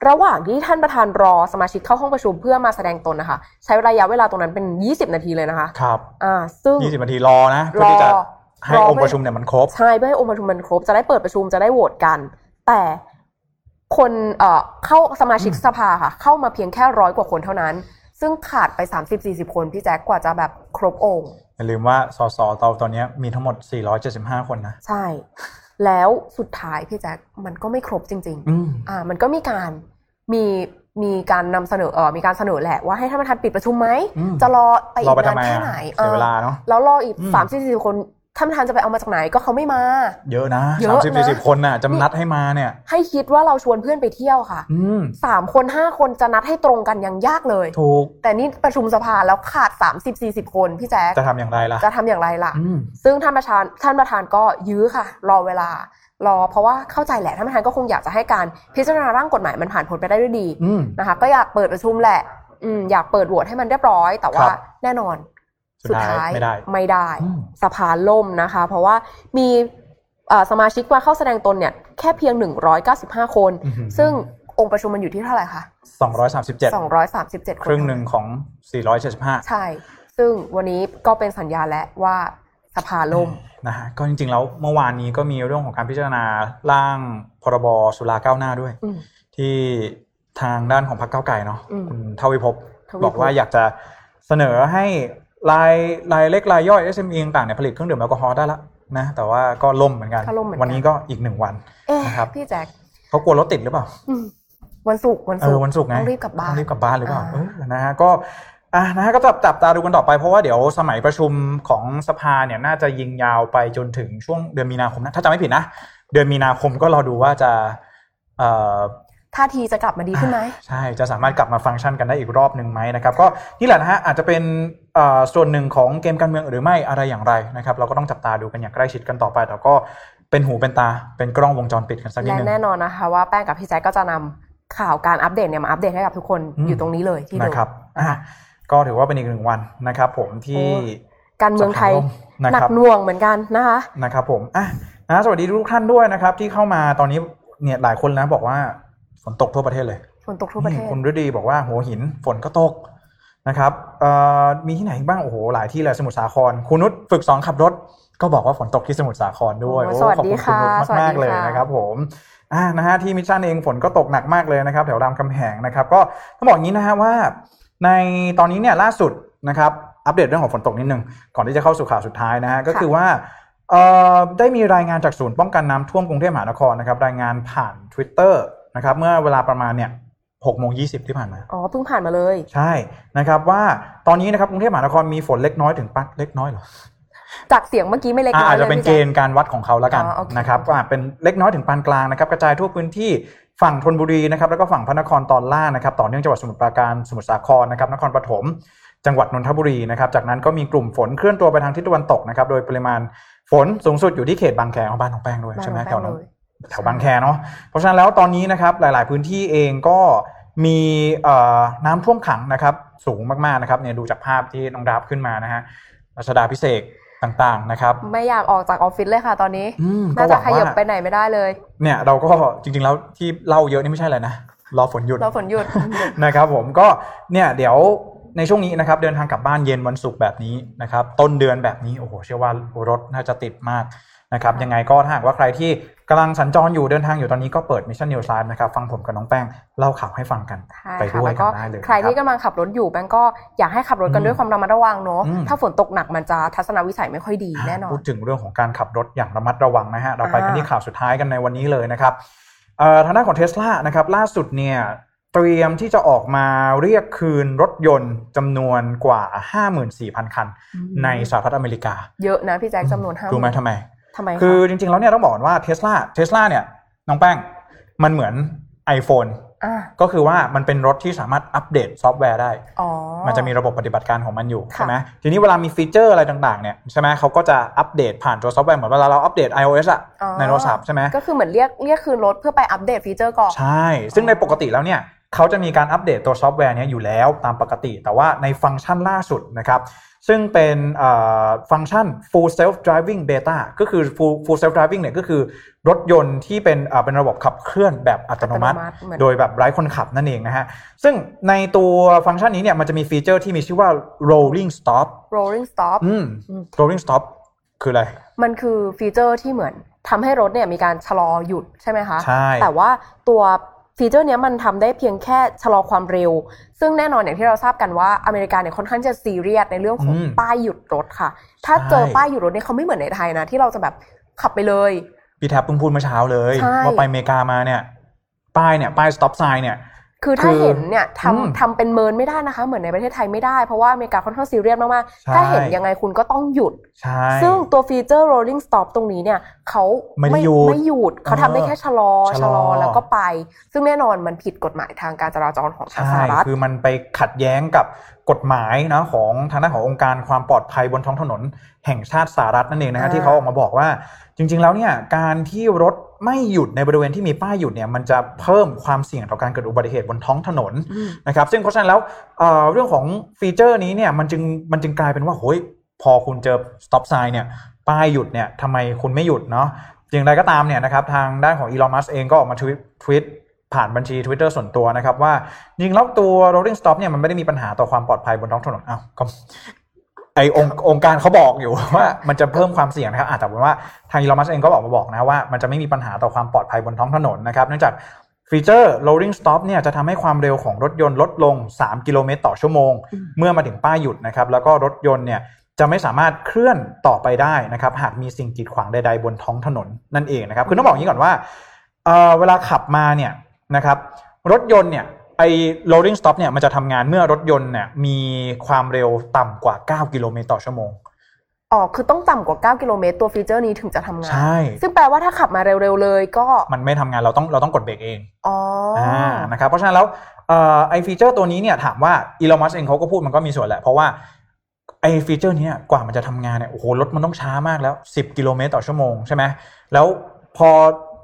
[SPEAKER 2] ระหว่างที่ท่านประธานรอสมาชิกเข้าห้องประชุมเพื่อมาแสดงตนนะคะ ใช้ระยะเวลาตรงนั้นเป็น 20 นาทีเลยนะคะ
[SPEAKER 1] ครับ
[SPEAKER 2] อ่าซึ่ง
[SPEAKER 1] ยี่สิบนาทีรอนะเพื่อที่จะให้
[SPEAKER 2] รอ
[SPEAKER 1] องค์ประชุมเนี่ยมันครบ
[SPEAKER 2] ใช่เพื่อให้องค์ประชุมมันครบจะได้เปิดประชุมจะได้โหวตกัน แต่คนเอ่อเข้าสมาชิกสภาค่ะ เข้ามาเพียงแค่ร้อยกว่าคนเท่านั้น ซึ่งขาดไป 30-40 คนพี่แจ๊คกว่าจะแบบครบองค์
[SPEAKER 1] อย่าลืมว่าสสตอนตอนนี้มีทั้งหมด 475 คนนะ
[SPEAKER 2] ใช่แล้วสุดท้ายพี่แจ๊คมันก็ไม่ครบจริง
[SPEAKER 1] อืม
[SPEAKER 2] ๆอ่า มันก็มีการ มีมีการนำเสนอเออมีการเสนอแหละว่าให้ท่านประธานปิดประชุมไหม
[SPEAKER 1] อืม
[SPEAKER 2] จะรอไปอี
[SPEAKER 1] รอกไป
[SPEAKER 2] นา
[SPEAKER 1] ทำ
[SPEAKER 2] น
[SPEAKER 1] ไม
[SPEAKER 2] แค่
[SPEAKER 1] อะ
[SPEAKER 2] ไหน
[SPEAKER 1] เสียเวลาเนาะ
[SPEAKER 2] แล้วรออีก
[SPEAKER 1] อืม
[SPEAKER 2] สามสี่สิบคนท่านประธานจะไปเอามาจากไหนก็เขาไม่มา
[SPEAKER 1] เยอะนะ
[SPEAKER 2] เย
[SPEAKER 1] สา
[SPEAKER 2] อะ
[SPEAKER 1] มสิบ
[SPEAKER 2] นะ
[SPEAKER 1] สี่สิบคนน่ะจะนัดให้มาเนี่ย
[SPEAKER 2] ให้คิดว่าเราชวนเพื่อนไปเที่ยวค่ะ
[SPEAKER 1] อืม
[SPEAKER 2] สามคนห้าคนจะนัดให้ตรงกันยังยากเลย
[SPEAKER 1] ถูก
[SPEAKER 2] แต่นี่ประชุมสภาแล้วขาดสามสิบสี่สิบคนพี่แจ๊ค
[SPEAKER 1] จะทำอย่างไรล่ะ
[SPEAKER 2] จะทำอย่างไรล่ะ
[SPEAKER 1] อืม
[SPEAKER 2] ซึ่งท่านประธานท่านประธานก็ยื้อค่ะ รอเวลา รอเพราะว่าเข้าใจแหละท่านประธานก็คงอยากจะให้การพิจารณาร่างกฎหมายมันผ่านผลไปได้ด้วยดี
[SPEAKER 1] อืม
[SPEAKER 2] นะคะก็อยากเปิดประชุมแหละอืมอยากเปิดโหวตให้มันเรียบร้อย แต่ว่า
[SPEAKER 1] ครับ
[SPEAKER 2] แน่นอน
[SPEAKER 1] สุดท้ายไม่ได้
[SPEAKER 2] ไม่ได้
[SPEAKER 1] อืม
[SPEAKER 2] สภาล่มนะคะ เพราะว่ามีเอ่อสมาชิกมาเข้าแสดงตนเนี่ยแค่เพียง 195 คน
[SPEAKER 1] อื้อหือ
[SPEAKER 2] ซึ่งองค์ประชุมมันอยู่ที่เท่าไหร่คะ
[SPEAKER 1] สองร้อยสามสิบเจ็ด
[SPEAKER 2] 237 คน
[SPEAKER 1] ครึ่งหนึ่งของสี่ร้อยเจ็ดสิบห้า
[SPEAKER 2] ใช่ ซึ่งวันนี้ก็เป็นสัญญาณแล้วว่าสภาล่ม
[SPEAKER 1] นะฮะก็จริงๆแล้วเมื่อวานนี้ก็มีเรื่องของการพิจารณาร่างพรบสุราก้าวหน้าด้วย
[SPEAKER 2] อืม
[SPEAKER 1] ที่ทางด้านของพรรคก้าวไก่เนาะ
[SPEAKER 2] อืม
[SPEAKER 1] คุณเทวิภพ
[SPEAKER 2] ทวิภพ
[SPEAKER 1] บอกว่าอยากจะเสนอให้รายรายเล็กรายย่อย SME ต่างๆเนี่ยผลิตเครื่องดื่มแอลกอฮอล์ได้ละนะแต่ว่าก็ล่มเหมือนกัน
[SPEAKER 2] ก็ล่มเหมือนกัน
[SPEAKER 1] วันนี้ก็อีกหนึ่งวัน
[SPEAKER 2] เอ๊ะ
[SPEAKER 1] นะครับ
[SPEAKER 2] พี่แจ็ค
[SPEAKER 1] เขากลัวรถติดหรือเปล่า
[SPEAKER 2] อืมวันศุกร์วัน
[SPEAKER 1] เอ
[SPEAKER 2] ศุก
[SPEAKER 1] อ
[SPEAKER 2] ร์
[SPEAKER 1] วันศุกร์ไง
[SPEAKER 2] ต้องรีบกลับบ้าน
[SPEAKER 1] ต้องรีบกลับบ้านหรือเปล่า
[SPEAKER 2] อ่า
[SPEAKER 1] เออนะฮะก็ อะนะฮะก็จับจับตาดูกันต่อไปเพราะว่าเดี๋ยวสมัยประชุมของสภาเนี่ยน่าจะยิงยาวไปจนถึงช่วงเดือนมีนาคมนะถ้าจำไม่ผิดนะเดือนมีนาคมก็รอดูว่าจะเอ่อ
[SPEAKER 2] ท่าทีจะกลับมาดีขึ้นไหม
[SPEAKER 1] ใช่จะสามารถกลับมาฟังก์ชันกันได้อีกรอบหนึ่งไหมนะครับก็นี่แหละนะฮะอาจจะเป็นเอ่อส่วนหนึ่งของเกมการเมืองหรือไม่อะไรอย่างไรนะครับเราก็ต้องจับตาดูกันอย่างใกล้ชิดกันต่อไปแต่ก็เป็นหูเป็นตาเป็นกล้องวงจรปิดกันสักนิด
[SPEAKER 2] และ
[SPEAKER 1] นึง
[SPEAKER 2] แน่นอนนะคะว่าแป้งกับพี่แจ๊คก็จะนำข่าวการอัปเดตเนี่ยมาอัปเดตให้กับทุกคน
[SPEAKER 1] อืม
[SPEAKER 2] อยู่ตรงนี้เลยที่เดิม
[SPEAKER 1] นะครับ
[SPEAKER 2] นะ
[SPEAKER 1] อะ
[SPEAKER 2] คะ
[SPEAKER 1] ก็ถือว่าเป็นอีกหนึ่งวันนะครับ ผมที่
[SPEAKER 2] โอ้การเมืองไทย
[SPEAKER 1] นะ
[SPEAKER 2] หนั
[SPEAKER 1] ครับ
[SPEAKER 2] กหน่วงเหมือนกันนะคะ
[SPEAKER 1] นะครับผมอะนะสวัสดีทุกท่านด้วยนะครับ ที่เข้ามาตอนนี้เนี่ยหลายคนนะบอกว่าฝนตกทั่วประเทศเลย
[SPEAKER 2] ฝนตกทั่วประเทศ
[SPEAKER 1] นี่คุณฤดีบอกว่าหัวหินฝนก็ตกนะครับเอ่อมีที่ไหนบ้างโอ้โหหลายที่เลยสมุทรสาครคุณนุชฝึกสอนขับรถ ก็บอกว่าฝนตกที่สมุทรสาครด้วย
[SPEAKER 2] โอ้
[SPEAKER 1] โอ้
[SPEAKER 2] สวัส
[SPEAKER 1] ขอบ
[SPEAKER 2] ดี
[SPEAKER 1] คุณคุณนุช
[SPEAKER 2] ค่ะสวัส
[SPEAKER 1] มาก
[SPEAKER 2] ดี
[SPEAKER 1] ๆเลย
[SPEAKER 2] ค่ะ
[SPEAKER 1] นะครับ ผมอ่านะฮะที่มิชชั่นเองฝนก็ตกหนักมากเลยนะครับ แถวรามคำแหงนะครับ ก็ต้องบอกอย่างนี้นะฮะว่า ในตอนนี้เนี่ยล่าสุดนะครับอัปเดตเรื่องของฝนตกนิดนึงก่อนที่จะเข้าสู่ข่าวสุดท้ายนะฮะก็คือว่าเอ่อได้มีรายงานจากศูนย์ป้องกันน้ำท่วมกรุงเทพมหานครนะครับรายงานผ่าน Twitter นะครับเมื่อเวลาประมาณเนี่ย6โมง20ที่ผ่านมา
[SPEAKER 2] อ๋อ เพิ่งผ่านมาเลย
[SPEAKER 1] ใช่ นะครับว่าตอนนี้นะครับกรุงเทพมหานครมีฝนเล็กน้อยถึงปักเล็กน้อยเหรอ
[SPEAKER 2] จากเสียงเมื่อกี้ไม่เล็ก
[SPEAKER 1] อ่า
[SPEAKER 2] น้อย
[SPEAKER 1] อาจ
[SPEAKER 2] เล
[SPEAKER 1] จะ
[SPEAKER 2] ย
[SPEAKER 1] เป็น
[SPEAKER 2] พี่
[SPEAKER 1] เก
[SPEAKER 2] แจ๊ค
[SPEAKER 1] ณฑ์การวัดของเขาแล้วกัน
[SPEAKER 2] อ๋อโอเค
[SPEAKER 1] นะครับว่าเป็นเล็กน้อยถึงปานกลางนะครับกระจายทั่วพื้นที่ ฝั่งธนบุรีนะครับแล้วก็ฝั่งพระนครตอนล่างนะครับต่อเนื่องจังหวัดสมุทรปราการสมุทรสาครนะครับนครปฐมจังหวัดนนทบุรีนะครับจากนั้นก็มีกลุ่มฝนเคลื่อนตัวไปทางทิศตะวันตกนะครับโดยปริมาณฝนสูงสุดอยู่ที่เขตบางแคของบ้านของแป้งด้วยใช่ไหมแถวนั้น
[SPEAKER 2] เลย
[SPEAKER 1] แถวบางแคเนาะเพราะฉะนั้นแล้วตอนนี้นะครับหลาย ๆ พื้นที่เองก็มีเอ่อน้ำท่วมขังนะครับสูงมาก ๆ นะครับเนี่ยดูจากภาพที่น้องดาบขึ้นมานะฮะรัชดาพิเศษก ต่างๆนะครับ
[SPEAKER 2] ไม่อยากออกจากออฟฟิศเลยค่ะตอนนี้
[SPEAKER 1] อืมก็
[SPEAKER 2] น่า
[SPEAKER 1] ห
[SPEAKER 2] จะ
[SPEAKER 1] วัง
[SPEAKER 2] ขยับ
[SPEAKER 1] ว่า
[SPEAKER 2] ไปไหนไม่ได้เลย
[SPEAKER 1] เนี่ยเราก็จริงๆแล้วที่เล่าเยอะนี่ไม่ใช่อะไรนะรอฝนหยุด
[SPEAKER 2] เราฝนหยุด
[SPEAKER 1] นะครับ ผมก็เนี่ยเดี๋ยวในช่วงนี้นะครับเดินทางกลับบ้านเย็นวันศุกร์แบบนี้นะครับต้นเดือนแบบนี้โอ้โหเชื่อว่ารถน่าจะติดมาก นะครับยังไงก็ถ้าหากว่าใครที่กำลังสัญจรอยู่เดินทางอยู่ตอนนี้ก็เปิด Mission News Live นะครับฟังผมกับน้องแป้งเล่าข่าวให้ฟังกัน
[SPEAKER 2] ใช่
[SPEAKER 1] ไป
[SPEAKER 2] ค่ะ
[SPEAKER 1] ด้วย
[SPEAKER 2] แล้ว
[SPEAKER 1] กั
[SPEAKER 2] ก็
[SPEAKER 1] นได้เลย
[SPEAKER 2] ใครที่
[SPEAKER 1] นะบ
[SPEAKER 2] กำลังขับรถอยู่แป้งก็อยากให้ขับรถกัน
[SPEAKER 1] อืม
[SPEAKER 2] ด้วยความระมัดระวังเนาะ
[SPEAKER 1] อืม
[SPEAKER 2] ถ้าฝนตกหนักมันจะทัศนวิสัยไม่ค่อยดีแน่นอน
[SPEAKER 1] พูดถึงเรื่องของการขับรถอย่างระมัดระวังนะฮะเราไปกัน
[SPEAKER 2] อ่า
[SPEAKER 1] ที่ข่าวสุดท้ายกันในวันนี้เลยนะครับเอ่อทางด้านของเทสลานะครับล่าสุดเนี่ยเตรียมที่จะออกมาเรียกคืนรถยนต์จำนวนกว่า 54,000 คัน ในสหรัฐอเมริกา
[SPEAKER 2] เยอะนะพี่แจ็คจำนวนห้า
[SPEAKER 1] รู้ไหมทำไม
[SPEAKER 2] ทำไมอะ
[SPEAKER 1] คือจริงๆแล้วเนี่ยต้องบอกก่อนว่าเทสลาเทสลาเนี่ยน้องแป้งมันเหมือน iPhone
[SPEAKER 2] อ่า
[SPEAKER 1] ก็คือว่ามันเป็นรถที่สามารถอัปเดตซอฟต์แวร์ได้
[SPEAKER 2] อ๋อ
[SPEAKER 1] มันจะมีระบบปฏิบัติการของมันอยู่
[SPEAKER 2] ค่ะ
[SPEAKER 1] ใช่ไหมทีนี้เวลามีฟีเจอร์อะไรต่างๆเนี่ยใช่ไหมเขาก็จะอัปเดตผ่านตัวซอฟต์แวร์เหมือนเวลาเราอัปเดต iOS อะ
[SPEAKER 2] อ๋อ
[SPEAKER 1] ในโทรศัพท์ใช่ไหม
[SPEAKER 2] ก็คือเหมือนเรียกเรียกคืนรถเพื่อไปอัปเดตฟีเจอร์ก่อน
[SPEAKER 1] ใช่ ซึ่งในปกติแล้วเนี่ย เขาจะมีการอัปเดตตัวซอฟต์แวร์เนี้ยอยู่แล้วตามปกติ แต่ว่าในฟังก์ชันล่าสุดนะครับ ซึ่งเป็นเอ่อฟังก์ชัน full self driving beta ก็คือ full full self driving เนี่ยก็คือรถยนต์ที่เป็นเอ่อเป็นระบบขับเคลื่อนแบบอัตโนมัติ
[SPEAKER 2] อัตโนมัติเหมือน
[SPEAKER 1] โดยแบบไร้คนขับนั่นเองนะฮะ ซึ่งในตัวฟังก์ชันนี้เนี่ยมันจะมีฟีเจอร์ที่มีชื่อว่า rolling stop
[SPEAKER 2] rolling stop
[SPEAKER 1] อืม
[SPEAKER 2] อืม
[SPEAKER 1] rolling stop คืออะไร
[SPEAKER 2] มันคือฟีเจอร์ที่เหมือนทำให้รถเนี่ยมีการชะลอหยุดใช่ไหมคะ
[SPEAKER 1] ใช่
[SPEAKER 2] แต่ว่าตัว ฟีเจอร์เนี้ยมันทำได้เพียงแค่ชะลอความเร็ว ซึ่งแน่นอนอย่างที่เราทราบกันว่าอเมริกาเนี่ยค่อนข้างจะซีเรียสในเรื่องของ
[SPEAKER 1] อืม
[SPEAKER 2] ป้ายหยุดรถค่ะ ถ้า
[SPEAKER 1] ใช่
[SPEAKER 2] เจอป้ายหยุดรถเนี่ยเขาไม่เหมือนในไทยนะ ที่เราจะแบบขับไปเลย
[SPEAKER 1] พี่แจ็คเพิ่งพูดเมื่อเช้าเลย
[SPEAKER 2] ใช่
[SPEAKER 1] ว่าไปอเมริกามาเนี่ย ป้ายเนี่ยป้าย stop sign เนี่ย
[SPEAKER 2] คือถ้า
[SPEAKER 1] คือ
[SPEAKER 2] เห็นเนี่ย
[SPEAKER 1] อืม
[SPEAKER 2] ทำทำเป็นเมินไม่ได้นะคะ เหมือนในประเทศไทยไม่ได้ เพราะว่าอเมริกาค่อนข้างซีเรียสมาก
[SPEAKER 1] ใช่
[SPEAKER 2] ๆถ้าเห็นยังไงคุณก็ต้องหยุด
[SPEAKER 1] ใช่
[SPEAKER 2] ซึ่งตัวฟีเจอร์ rolling stop ตรงนี้เนี่ยเขา
[SPEAKER 1] ไม่ได้หยุด
[SPEAKER 2] ไม่หยุดเขาทำได้แค่ชะลอ
[SPEAKER 1] ชะ
[SPEAKER 2] ชะ
[SPEAKER 1] ล
[SPEAKER 2] ล
[SPEAKER 1] อ
[SPEAKER 2] อแล้วก็ไป ซึ่งแน่นอนมันผิดกฎหมายทางการจราจรของทางส
[SPEAKER 1] ใช่
[SPEAKER 2] หรัฐ
[SPEAKER 1] คือมันไปขัดแย้งกับกฎหมายนะของทางด้านขององค์การความปลอดภัยบนท้องถนนแห่งชาติสหรัฐนั่นเองนะฮะ
[SPEAKER 2] อ่า
[SPEAKER 1] ที่เขาออกมาบอกว่าจริง ๆ แล้วเนี่ยการที่รถไม่หยุดในบริเวณที่มีป้ายหยุดเนี่ยมันจะเพิ่มความเสี่ยงต่อการเกิดอุบัติเหตุบนท้องถนน
[SPEAKER 2] อืม
[SPEAKER 1] นะครับซึ่งเพราะฉะนั้นแล้วเอ่อเรื่องของฟีเจอร์นี้เนี่ยมันจึงมันจึงกลายเป็นว่าโฮ้ยพอคุณเจอ stop sign เนี่ยป้ายหยุดเนี่ยทำไมคุณไม่หยุดเนาะอย่างไรก็ตามเนี่ยนะครับทางด้านของอีลอนมัสเองก็ออกมาทวิตทวิต ผ่านบัญชี Twitter ส่วนตัวนะครับ ว่าจริงๆแล้วตัว rolling stop เนี่ยมันไม่ได้มีปัญหาต่อความปลอดภัยบนท้องถนนอ้าวก็ไอองค์องค์การเขาบอกอยู่ว่ามันจะเพิ่มความเสี่ยงนะครับอาจจะว่าทางอีลอมัสเองก็บอกมาบอกนะว่ามันจะไม่มีปัญหาต่อความปลอดภัยบนท้องถนนนะครับเนื่องจากฟีเจอร์ rolling stop เนี่ยจะทำให้ความเร็วของรถยนต์ลดลง 3 กิโลเมตรต่อชั่วโมง เมื่อมาถึงป้ายหยุดนะครับ แล้วก็รถยนต์เนี่ยจะไม่สามารถเคลื่อนต่อไปได้นะครับ หากมีสิ่งกีดขวางใดๆบนท้องถนนนั่นเองนะครับ คือต้องบอกอย่างนี้ก่อนว่าเวลาขับมาเนี่ย นะครับ รถยนต์เนี่ยไอ้ rolling stop เนี่ยมันจะทำงานเมื่อรถยนต์เนี่ยมีความเร็วต่ำกว่า 9 กิโลเมตรต่อชั่วโมง
[SPEAKER 2] อ๋อคือต้องต่ำกว่า 9 กิโลเมตรตัวฟีเจอร์นี้ถึงจะทำงาน
[SPEAKER 1] ใช่
[SPEAKER 2] ซึ่งแปลว่าถ้าขับมาเร็วๆเลยก็
[SPEAKER 1] มันไม่ทำงานเราต้องเราต้องกดเบรกเอง
[SPEAKER 2] อ๋ออ
[SPEAKER 1] อ่านะครับ เพราะฉะนั้นแล้วเอ่อไอฟีเจอร์ตัวนี้เนี่ยถามว่าอีลอนมัสก์เองเขาก็พูดมันก็มีส่วนแหละ เพราะว่าไอฟีเจอร์เนี้ยกว่ามันจะทำงานเนี่ยโอ้โหรถมันต้องช้ามากแล้ว 10 กิโลเมตรต่อชั่วโมงใช่ไหมแล้วพอ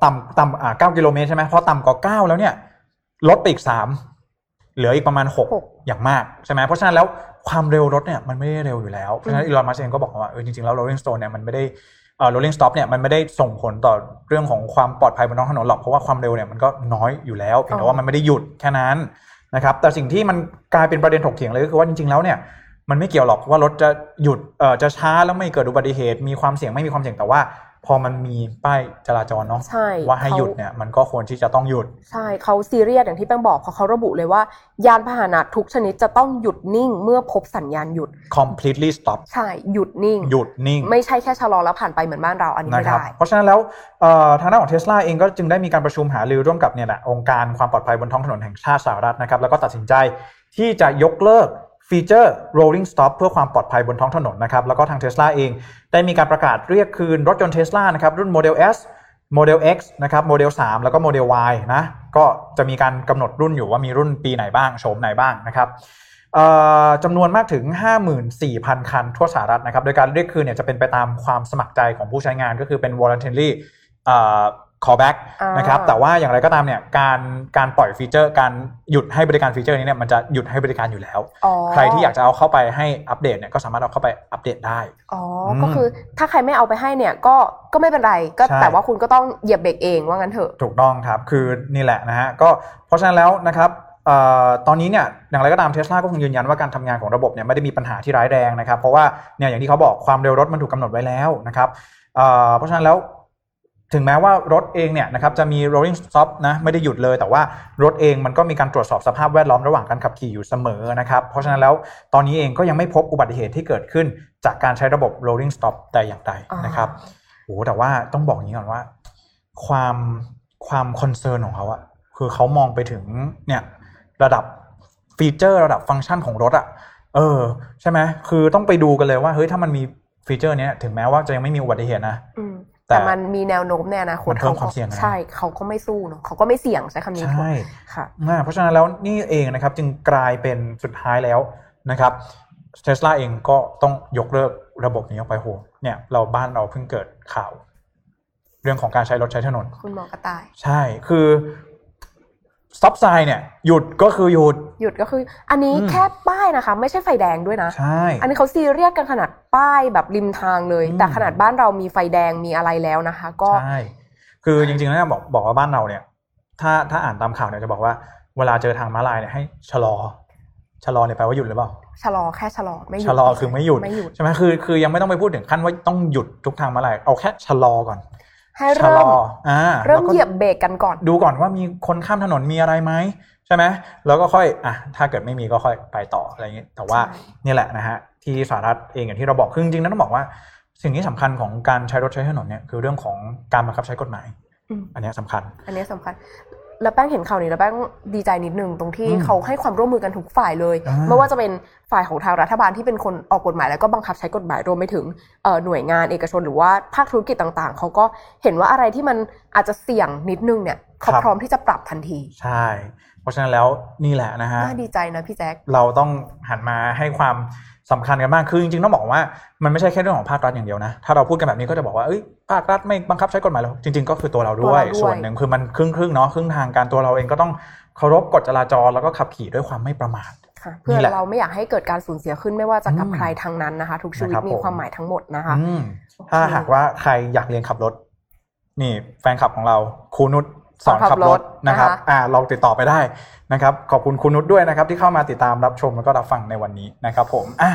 [SPEAKER 1] ต่ำต่ำอ่า9กิโลเมตรใช่ไหมพอต่ำกว่า9แล้วเนี่ยลดไปอีก3เหลืออีกประมาณ
[SPEAKER 2] หก
[SPEAKER 1] 6อย่างมากใช่ไหมเพราะฉะนั้นแล้วความเร็วรถเนี่ยมันไม่ได้เร็วอยู่แล้วเพราะฉะนั้นอีลอนมัสเองก็บอกว่าเออจริงๆแล้ว Rolling Stone เนี่ยมันไม่ได้เอ่อ rolling stop เนี่ยมันไม่ได้ส่งผลต่อเรื่องของความปลอดภัยบนท้องถนนหรอกเพราะว่าความเร็วเนี่ยมันก็น้อยอยู่แล้วเพียงแต่ว่ามันไม่ได้หยุดแค่นั้นนะครับแต่สิ่งที่มันกลายเป็นประเด็นถกเถียงเลยก็คือว่าจริงๆแล้วเนี่ยมันไม่เกี่ยวหรอกว่ารถจะหยุดเอ่อจะช้าแล้วไม่เกิดอุบัติเหตุมีความเสี่ยงไม่มีความเสี่ยงแต่ว่า พอมันมีป้ายจราจรเนาะ
[SPEAKER 2] ใช่
[SPEAKER 1] ว่าให้
[SPEAKER 2] เขา
[SPEAKER 1] หยุดเนี่ยมันก็ควรที่จะต้องหยุด
[SPEAKER 2] ใช่เขาซีเรียสอย่างที่แป้งบอกเพราะเขาระบุเลยว่า ยานพาหนะทุกชนิดจะต้องหยุดนิ่ง เมื่อพบสัญญาณหยุด
[SPEAKER 1] completely stop
[SPEAKER 2] ใช่หยุดนิ่ง
[SPEAKER 1] หยุดนิ่ง
[SPEAKER 2] ไม่ใช่แค่ชะลอแล้วผ่านไปเหมือนบ้านเราอันนี้
[SPEAKER 1] นะ
[SPEAKER 2] ไม่
[SPEAKER 1] ครับ
[SPEAKER 2] ได้
[SPEAKER 1] เพราะฉะนั้นแล้วเอ่อทางด้านของเทสลาเองก็จึงได้มีการประชุมหารือร่วมกับเนี่ยแหละองค์การความปลอดภัยบนท้องถนนแห่งชาติสหรัฐนะครับแล้วก็ตัดสินใจที่จะยกเลิก ฟีเจอร์ rolling stop เพื่อความปลอดภัยบนท้องถนนนะครับ แล้วก็ทางเทสลาเอง ได้มีการประกาศเรียกคืนรถยนต์เทสลานะครับ รุ่น Model S Model X นะครับ Model 3 แล้วก็ Model Y นะ ก็จะมีการกำหนดรุ่นอยู่ว่ามีรุ่นปีไหนบ้างโฉมไหนบ้างนะครับจำนวนมากถึง 54,000 คันทั่วสหรัฐนะครับ โดยการเรียกคืนเนี่ยจะเป็นไปตามความสมัครใจของผู้ใช้งานก็คือเป็น voluntary เอ่ callback
[SPEAKER 2] อ่าน
[SPEAKER 1] นะครับแต่ว่าอย่างไรก็ตามเนี่ยการการปล่อยฟีเจอร์การหยุดให้บริการฟีเจอร์นี้เนี่ยมันจะหยุดให้บริการอยู่แล้ว
[SPEAKER 2] อ๋อ
[SPEAKER 1] ใครที่อยากจะเอาเข้าไปให้อัปเดตเนี่ยก็สามารถเอาเข้าไปอัปเดตได้
[SPEAKER 2] อ๋ออ
[SPEAKER 1] ม
[SPEAKER 2] ก็คือถ้าใครไม่เอาไปให้เนี่ยก็ก็ไม่เป็นไรก็
[SPEAKER 1] ใช่
[SPEAKER 2] แต่ว่าคุณก็ต้องเหยียบเบรกเองว่างั้นเถอะ
[SPEAKER 1] ถูกต้องครับคือนี่แหละนะฮะก็เพราะฉะนั้นแล้วนะครับเอ่อตอนนี้เนี่ยอย่างไรก็ตามเทสลาก็คงยืนยันว่าการทำงานของระบบเนี่ยไม่ได้มีปัญหาที่ร้ายแรงนะครับเพราะว่าเนี่ยอย่างที่เขาบอกความเร็วรถมันถูกกำหนดไว้แล้วนะครับเอ่อเพราะฉะนั้นแล้ว ถึงแม้ว่ารถเองเนี่ยนะครับจะมี rolling stop นะไม่ได้หยุดเลย แต่ว่ารถเองมันก็มีการตรวจสอบสภาพแวดล้อมระหว่างการขับขี่อยู่เสมอนะครับ เพราะฉะนั้นแล้วตอนนี้เองก็ยังไม่พบอุบัติเหตุที่เกิดขึ้นจากการใช้ระบบ rolling stop แต่อย่างใดนะครับโอ้โหแต่ว่าต้องบอกอย่างนี้ก่อนว่า ความความ concern ของเขาอะคือเขามองไปถึงเนี่ยระดับฟีเจอร์ระดับฟังก์ชันของรถอะเออ ใช่ไหมคือต้องไปดูกันเลยว่าเฮ้ยถ้ามันมีฟีเจอร์เนี้ยถึงแม้ว่าจะยังไม่มีอุบัติเหตุนะ
[SPEAKER 2] อืม
[SPEAKER 1] แต่
[SPEAKER 2] แต่มันมีแนวโน้มในอนาคต
[SPEAKER 1] มันเพิ่ม
[SPEAKER 2] ก็
[SPEAKER 1] ความเสี่ยงนะ
[SPEAKER 2] ใช่เขาก็ไม่สู้เนอะเขาก็ไม่เสี่ยงใช้คำนี้ถูก
[SPEAKER 1] ใช่
[SPEAKER 2] ค่ะ
[SPEAKER 1] อ่าเพราะฉะนั้นแล้วนี่เองนะครับจึงกลายเป็นสุดท้ายแล้วนะครับเทสลาเองก็ต้องยกเลิกระบบนี้ออกไปโหเนี่ยเราบ้านเราเพิ่งเกิดข่าว เรื่องของการใช้รถใช้ถนน
[SPEAKER 2] คุณหมอกระต่าย
[SPEAKER 1] ใช่คือ stop sign เนี่ยหยุดก็คือหยุด
[SPEAKER 2] หยุดก็คือ อันนี้
[SPEAKER 1] อืม
[SPEAKER 2] แค่ป้ายนะคะ ไม่ใช่ไฟแดงด้วยนะ
[SPEAKER 1] ใช่
[SPEAKER 2] อันนี้เขาซีเรียสกันขนาดป้ายแบบริมทางเลย
[SPEAKER 1] อืม
[SPEAKER 2] แต่ขนาดบ้านเรามีไฟแดงมีอะไรแล้วนะคะ ก็
[SPEAKER 1] ใช่คือจริงๆแล้วบอกบอกว่าบ้านเราเนี่ย ถ้าถ้าอ่านตามข่าวเนี่ยจะบอกว่าเวลาเจอทางม้าลายเนี่ยให้ชะลอชะลอเนี่ยแปลว่าหยุดหรือเปล่า
[SPEAKER 2] ชะลอแค่ชะลอไม่หยุด
[SPEAKER 1] ชะลอคือไม่หยุด
[SPEAKER 2] ไม่หยุด
[SPEAKER 1] ใช่ไหมคือคือยังไม่ต้องไปพูดถึงขั้นว่าต้องหยุดทุกทางม้าลายเอาแค่ชะลอก่อน
[SPEAKER 2] ให้
[SPEAKER 1] ชะล
[SPEAKER 2] เริ่ม
[SPEAKER 1] ออ่า
[SPEAKER 2] เริ่ม
[SPEAKER 1] แล้วก็
[SPEAKER 2] เหยียบเบรกกันก่อน
[SPEAKER 1] ดูก่อนว่ามีคนข้ามถนนมีอะไรไหมใช่ไหมแล้วก็ค่อยอะถ้าเกิดไม่มีก็ค่อยไปต่ออะไรอย่างนี้ แต่ว่า
[SPEAKER 2] ใช่
[SPEAKER 1] นี่แหละนะฮะที่สหรัฐเองอย่างที่เราบอกคือจริงๆแล้วต้องบอกว่า สิ่งที่สำคัญของการใช้รถใช้ถนนเนี่ยคือเรื่องของการบังคับใช้กฎหมาย
[SPEAKER 2] อืม
[SPEAKER 1] อันเนี้ยสำคัญ
[SPEAKER 2] อันนี้สำคัญ แล้วแป้งเห็นข่าวนี้แล้วแป้งดีใจนิดนึงตรงที่
[SPEAKER 1] อืม
[SPEAKER 2] เขาให้ความร่วมมือกันทุกฝ่ายเลย
[SPEAKER 1] อ่า
[SPEAKER 2] ไม่ว่าจะเป็นฝ่ายของทางรัฐบาลที่เป็นคนออกกฎหมายแล้วก็บังคับใช้กฎหมายรวมไปถึงเอ่อหน่วยงานเอกชนหรือว่าภาคธุรกิจต่างๆ เขาก็เห็นว่าอะไรที่มันอาจจะเสี่ยงนิดนึงเนี่ยเขาพร้อมที่จะปรับทันที
[SPEAKER 1] ใช่ เพราะฉะนั้นแล้วนี่แหละนะฮะ
[SPEAKER 2] น่าดีใจนะพี่แจ๊ค
[SPEAKER 1] เราต้องหันมาให้ความ สำคัญกันมากคือจริงๆต้องบอกว่ามันไม่ใช่แค่เรื่องของภาครัฐอย่างเดียวนะถ้าเราพูดกันแบบนี้ก็จะบอกว่าเอ้ยภาครัฐไม่บังคับใช้กฎหมายหรอกจริง ๆ ก็คือตัวเราด้วย
[SPEAKER 2] ตัวเราด้วย
[SPEAKER 1] ส่วนหนึ่งคือมันครึ่งครึ่งๆเนาะครึ่งทางการตัวเราเองก็ต้องเคารพกฎจราจรแล้วก็ขับขี่ด้วยความไม่ประมาท
[SPEAKER 2] ค่ะเพื่อ
[SPEAKER 1] นี่แหละ
[SPEAKER 2] เราไม่อยากให้เเกิดการสูญเสียขึ้นไม่ว่าจะกับ
[SPEAKER 1] อืม
[SPEAKER 2] ใครทางนั้นนะคะ ทุกชีวิต
[SPEAKER 1] นะครับ
[SPEAKER 2] มี
[SPEAKER 1] ผม
[SPEAKER 2] ความหมายทั้งหมดนะคะ
[SPEAKER 1] อืมถ้าหากว่าใครอยากเรียนขับรถ นี่แฟนคลับของเราครูนุช สอนขับรถนะครับ
[SPEAKER 2] นะคะ
[SPEAKER 1] อ่าลองติดต่อไปได้นะครับขอบคุณครูนุชด้วยนะครับที่เข้ามาติดตามรับชมแล้วก็รับฟังในวันนี้นะครับผมอะ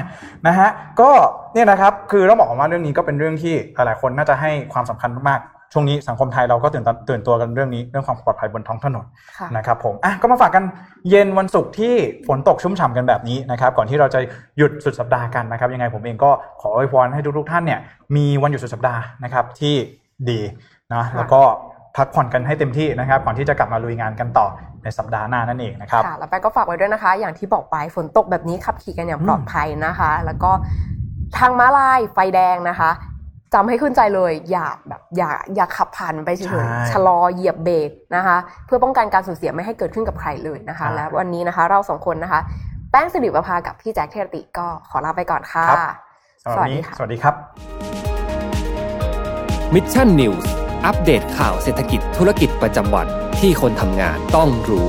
[SPEAKER 1] นะฮะก็เนี่ยนะครับคือต้องบอกว่าเรื่องนี้ก็เป็นเรื่องที่หลายๆคนน่าจะให้ความสำคัญมากๆช่วงนี้สังคมไทยเราก็ตื่นตาตื่นตัวกันเรื่องนี้เรื่องความปลอดภัยบนท้องถนน
[SPEAKER 2] ค่ะ
[SPEAKER 1] นะครับผมอะก็มาฝากกันเย็นวันศุกร์ที่ฝนตกชุ่มฉ่ำกันแบบนี้นะครับก่อนที่เราจะหยุดสุดสัปดาห์กันนะครับยังไงผมเองก็ขออวยพรให้ทุกๆท่านเนี่ยมีวันหยุดสุดสัปดาห์นะครับที่ดีนะ
[SPEAKER 2] ค่ะ
[SPEAKER 1] แล้วก็ พักผ่อนกันให้เต็มที่นะครับ ก่อนที่จะกลับมาลุยงานกันต่อในสัปดาห์หน้านั่นเองนะครับ
[SPEAKER 2] ค่ะแล้วแป้งก็ฝากไว้ด้วยนะคะ อย่างที่บอกไปฝนตกแบบนี้ขับขี่กันอย่างปลอดภัยนะคะ แล้วก็ทางม้าลายไฟแดงนะคะจำให้ขึ้นใจเลยอย่าแบบอย่าอย่าขับผ่านไปเฉ
[SPEAKER 1] ใช่
[SPEAKER 2] ยๆชะลอเหยียบเบรกนะคะ เพื่อป้องกันการสูญเสียไม่ให้เกิดขึ้นกับใครเลยนะคะ
[SPEAKER 1] ใช่
[SPEAKER 2] และวันนี้นะคะ เราสองคนนะคะ แป้งสิริประภากับพี่แจ็คเทยรติก็ขอลาไปก่อนค่ะ
[SPEAKER 1] ครับสวัสดีสวัสดีครับ
[SPEAKER 3] มิชชั่นนิวส์ อัปเดตข่าวเศรษฐกิจธุรกิจประจำวันที่คนทำงานต้องรู้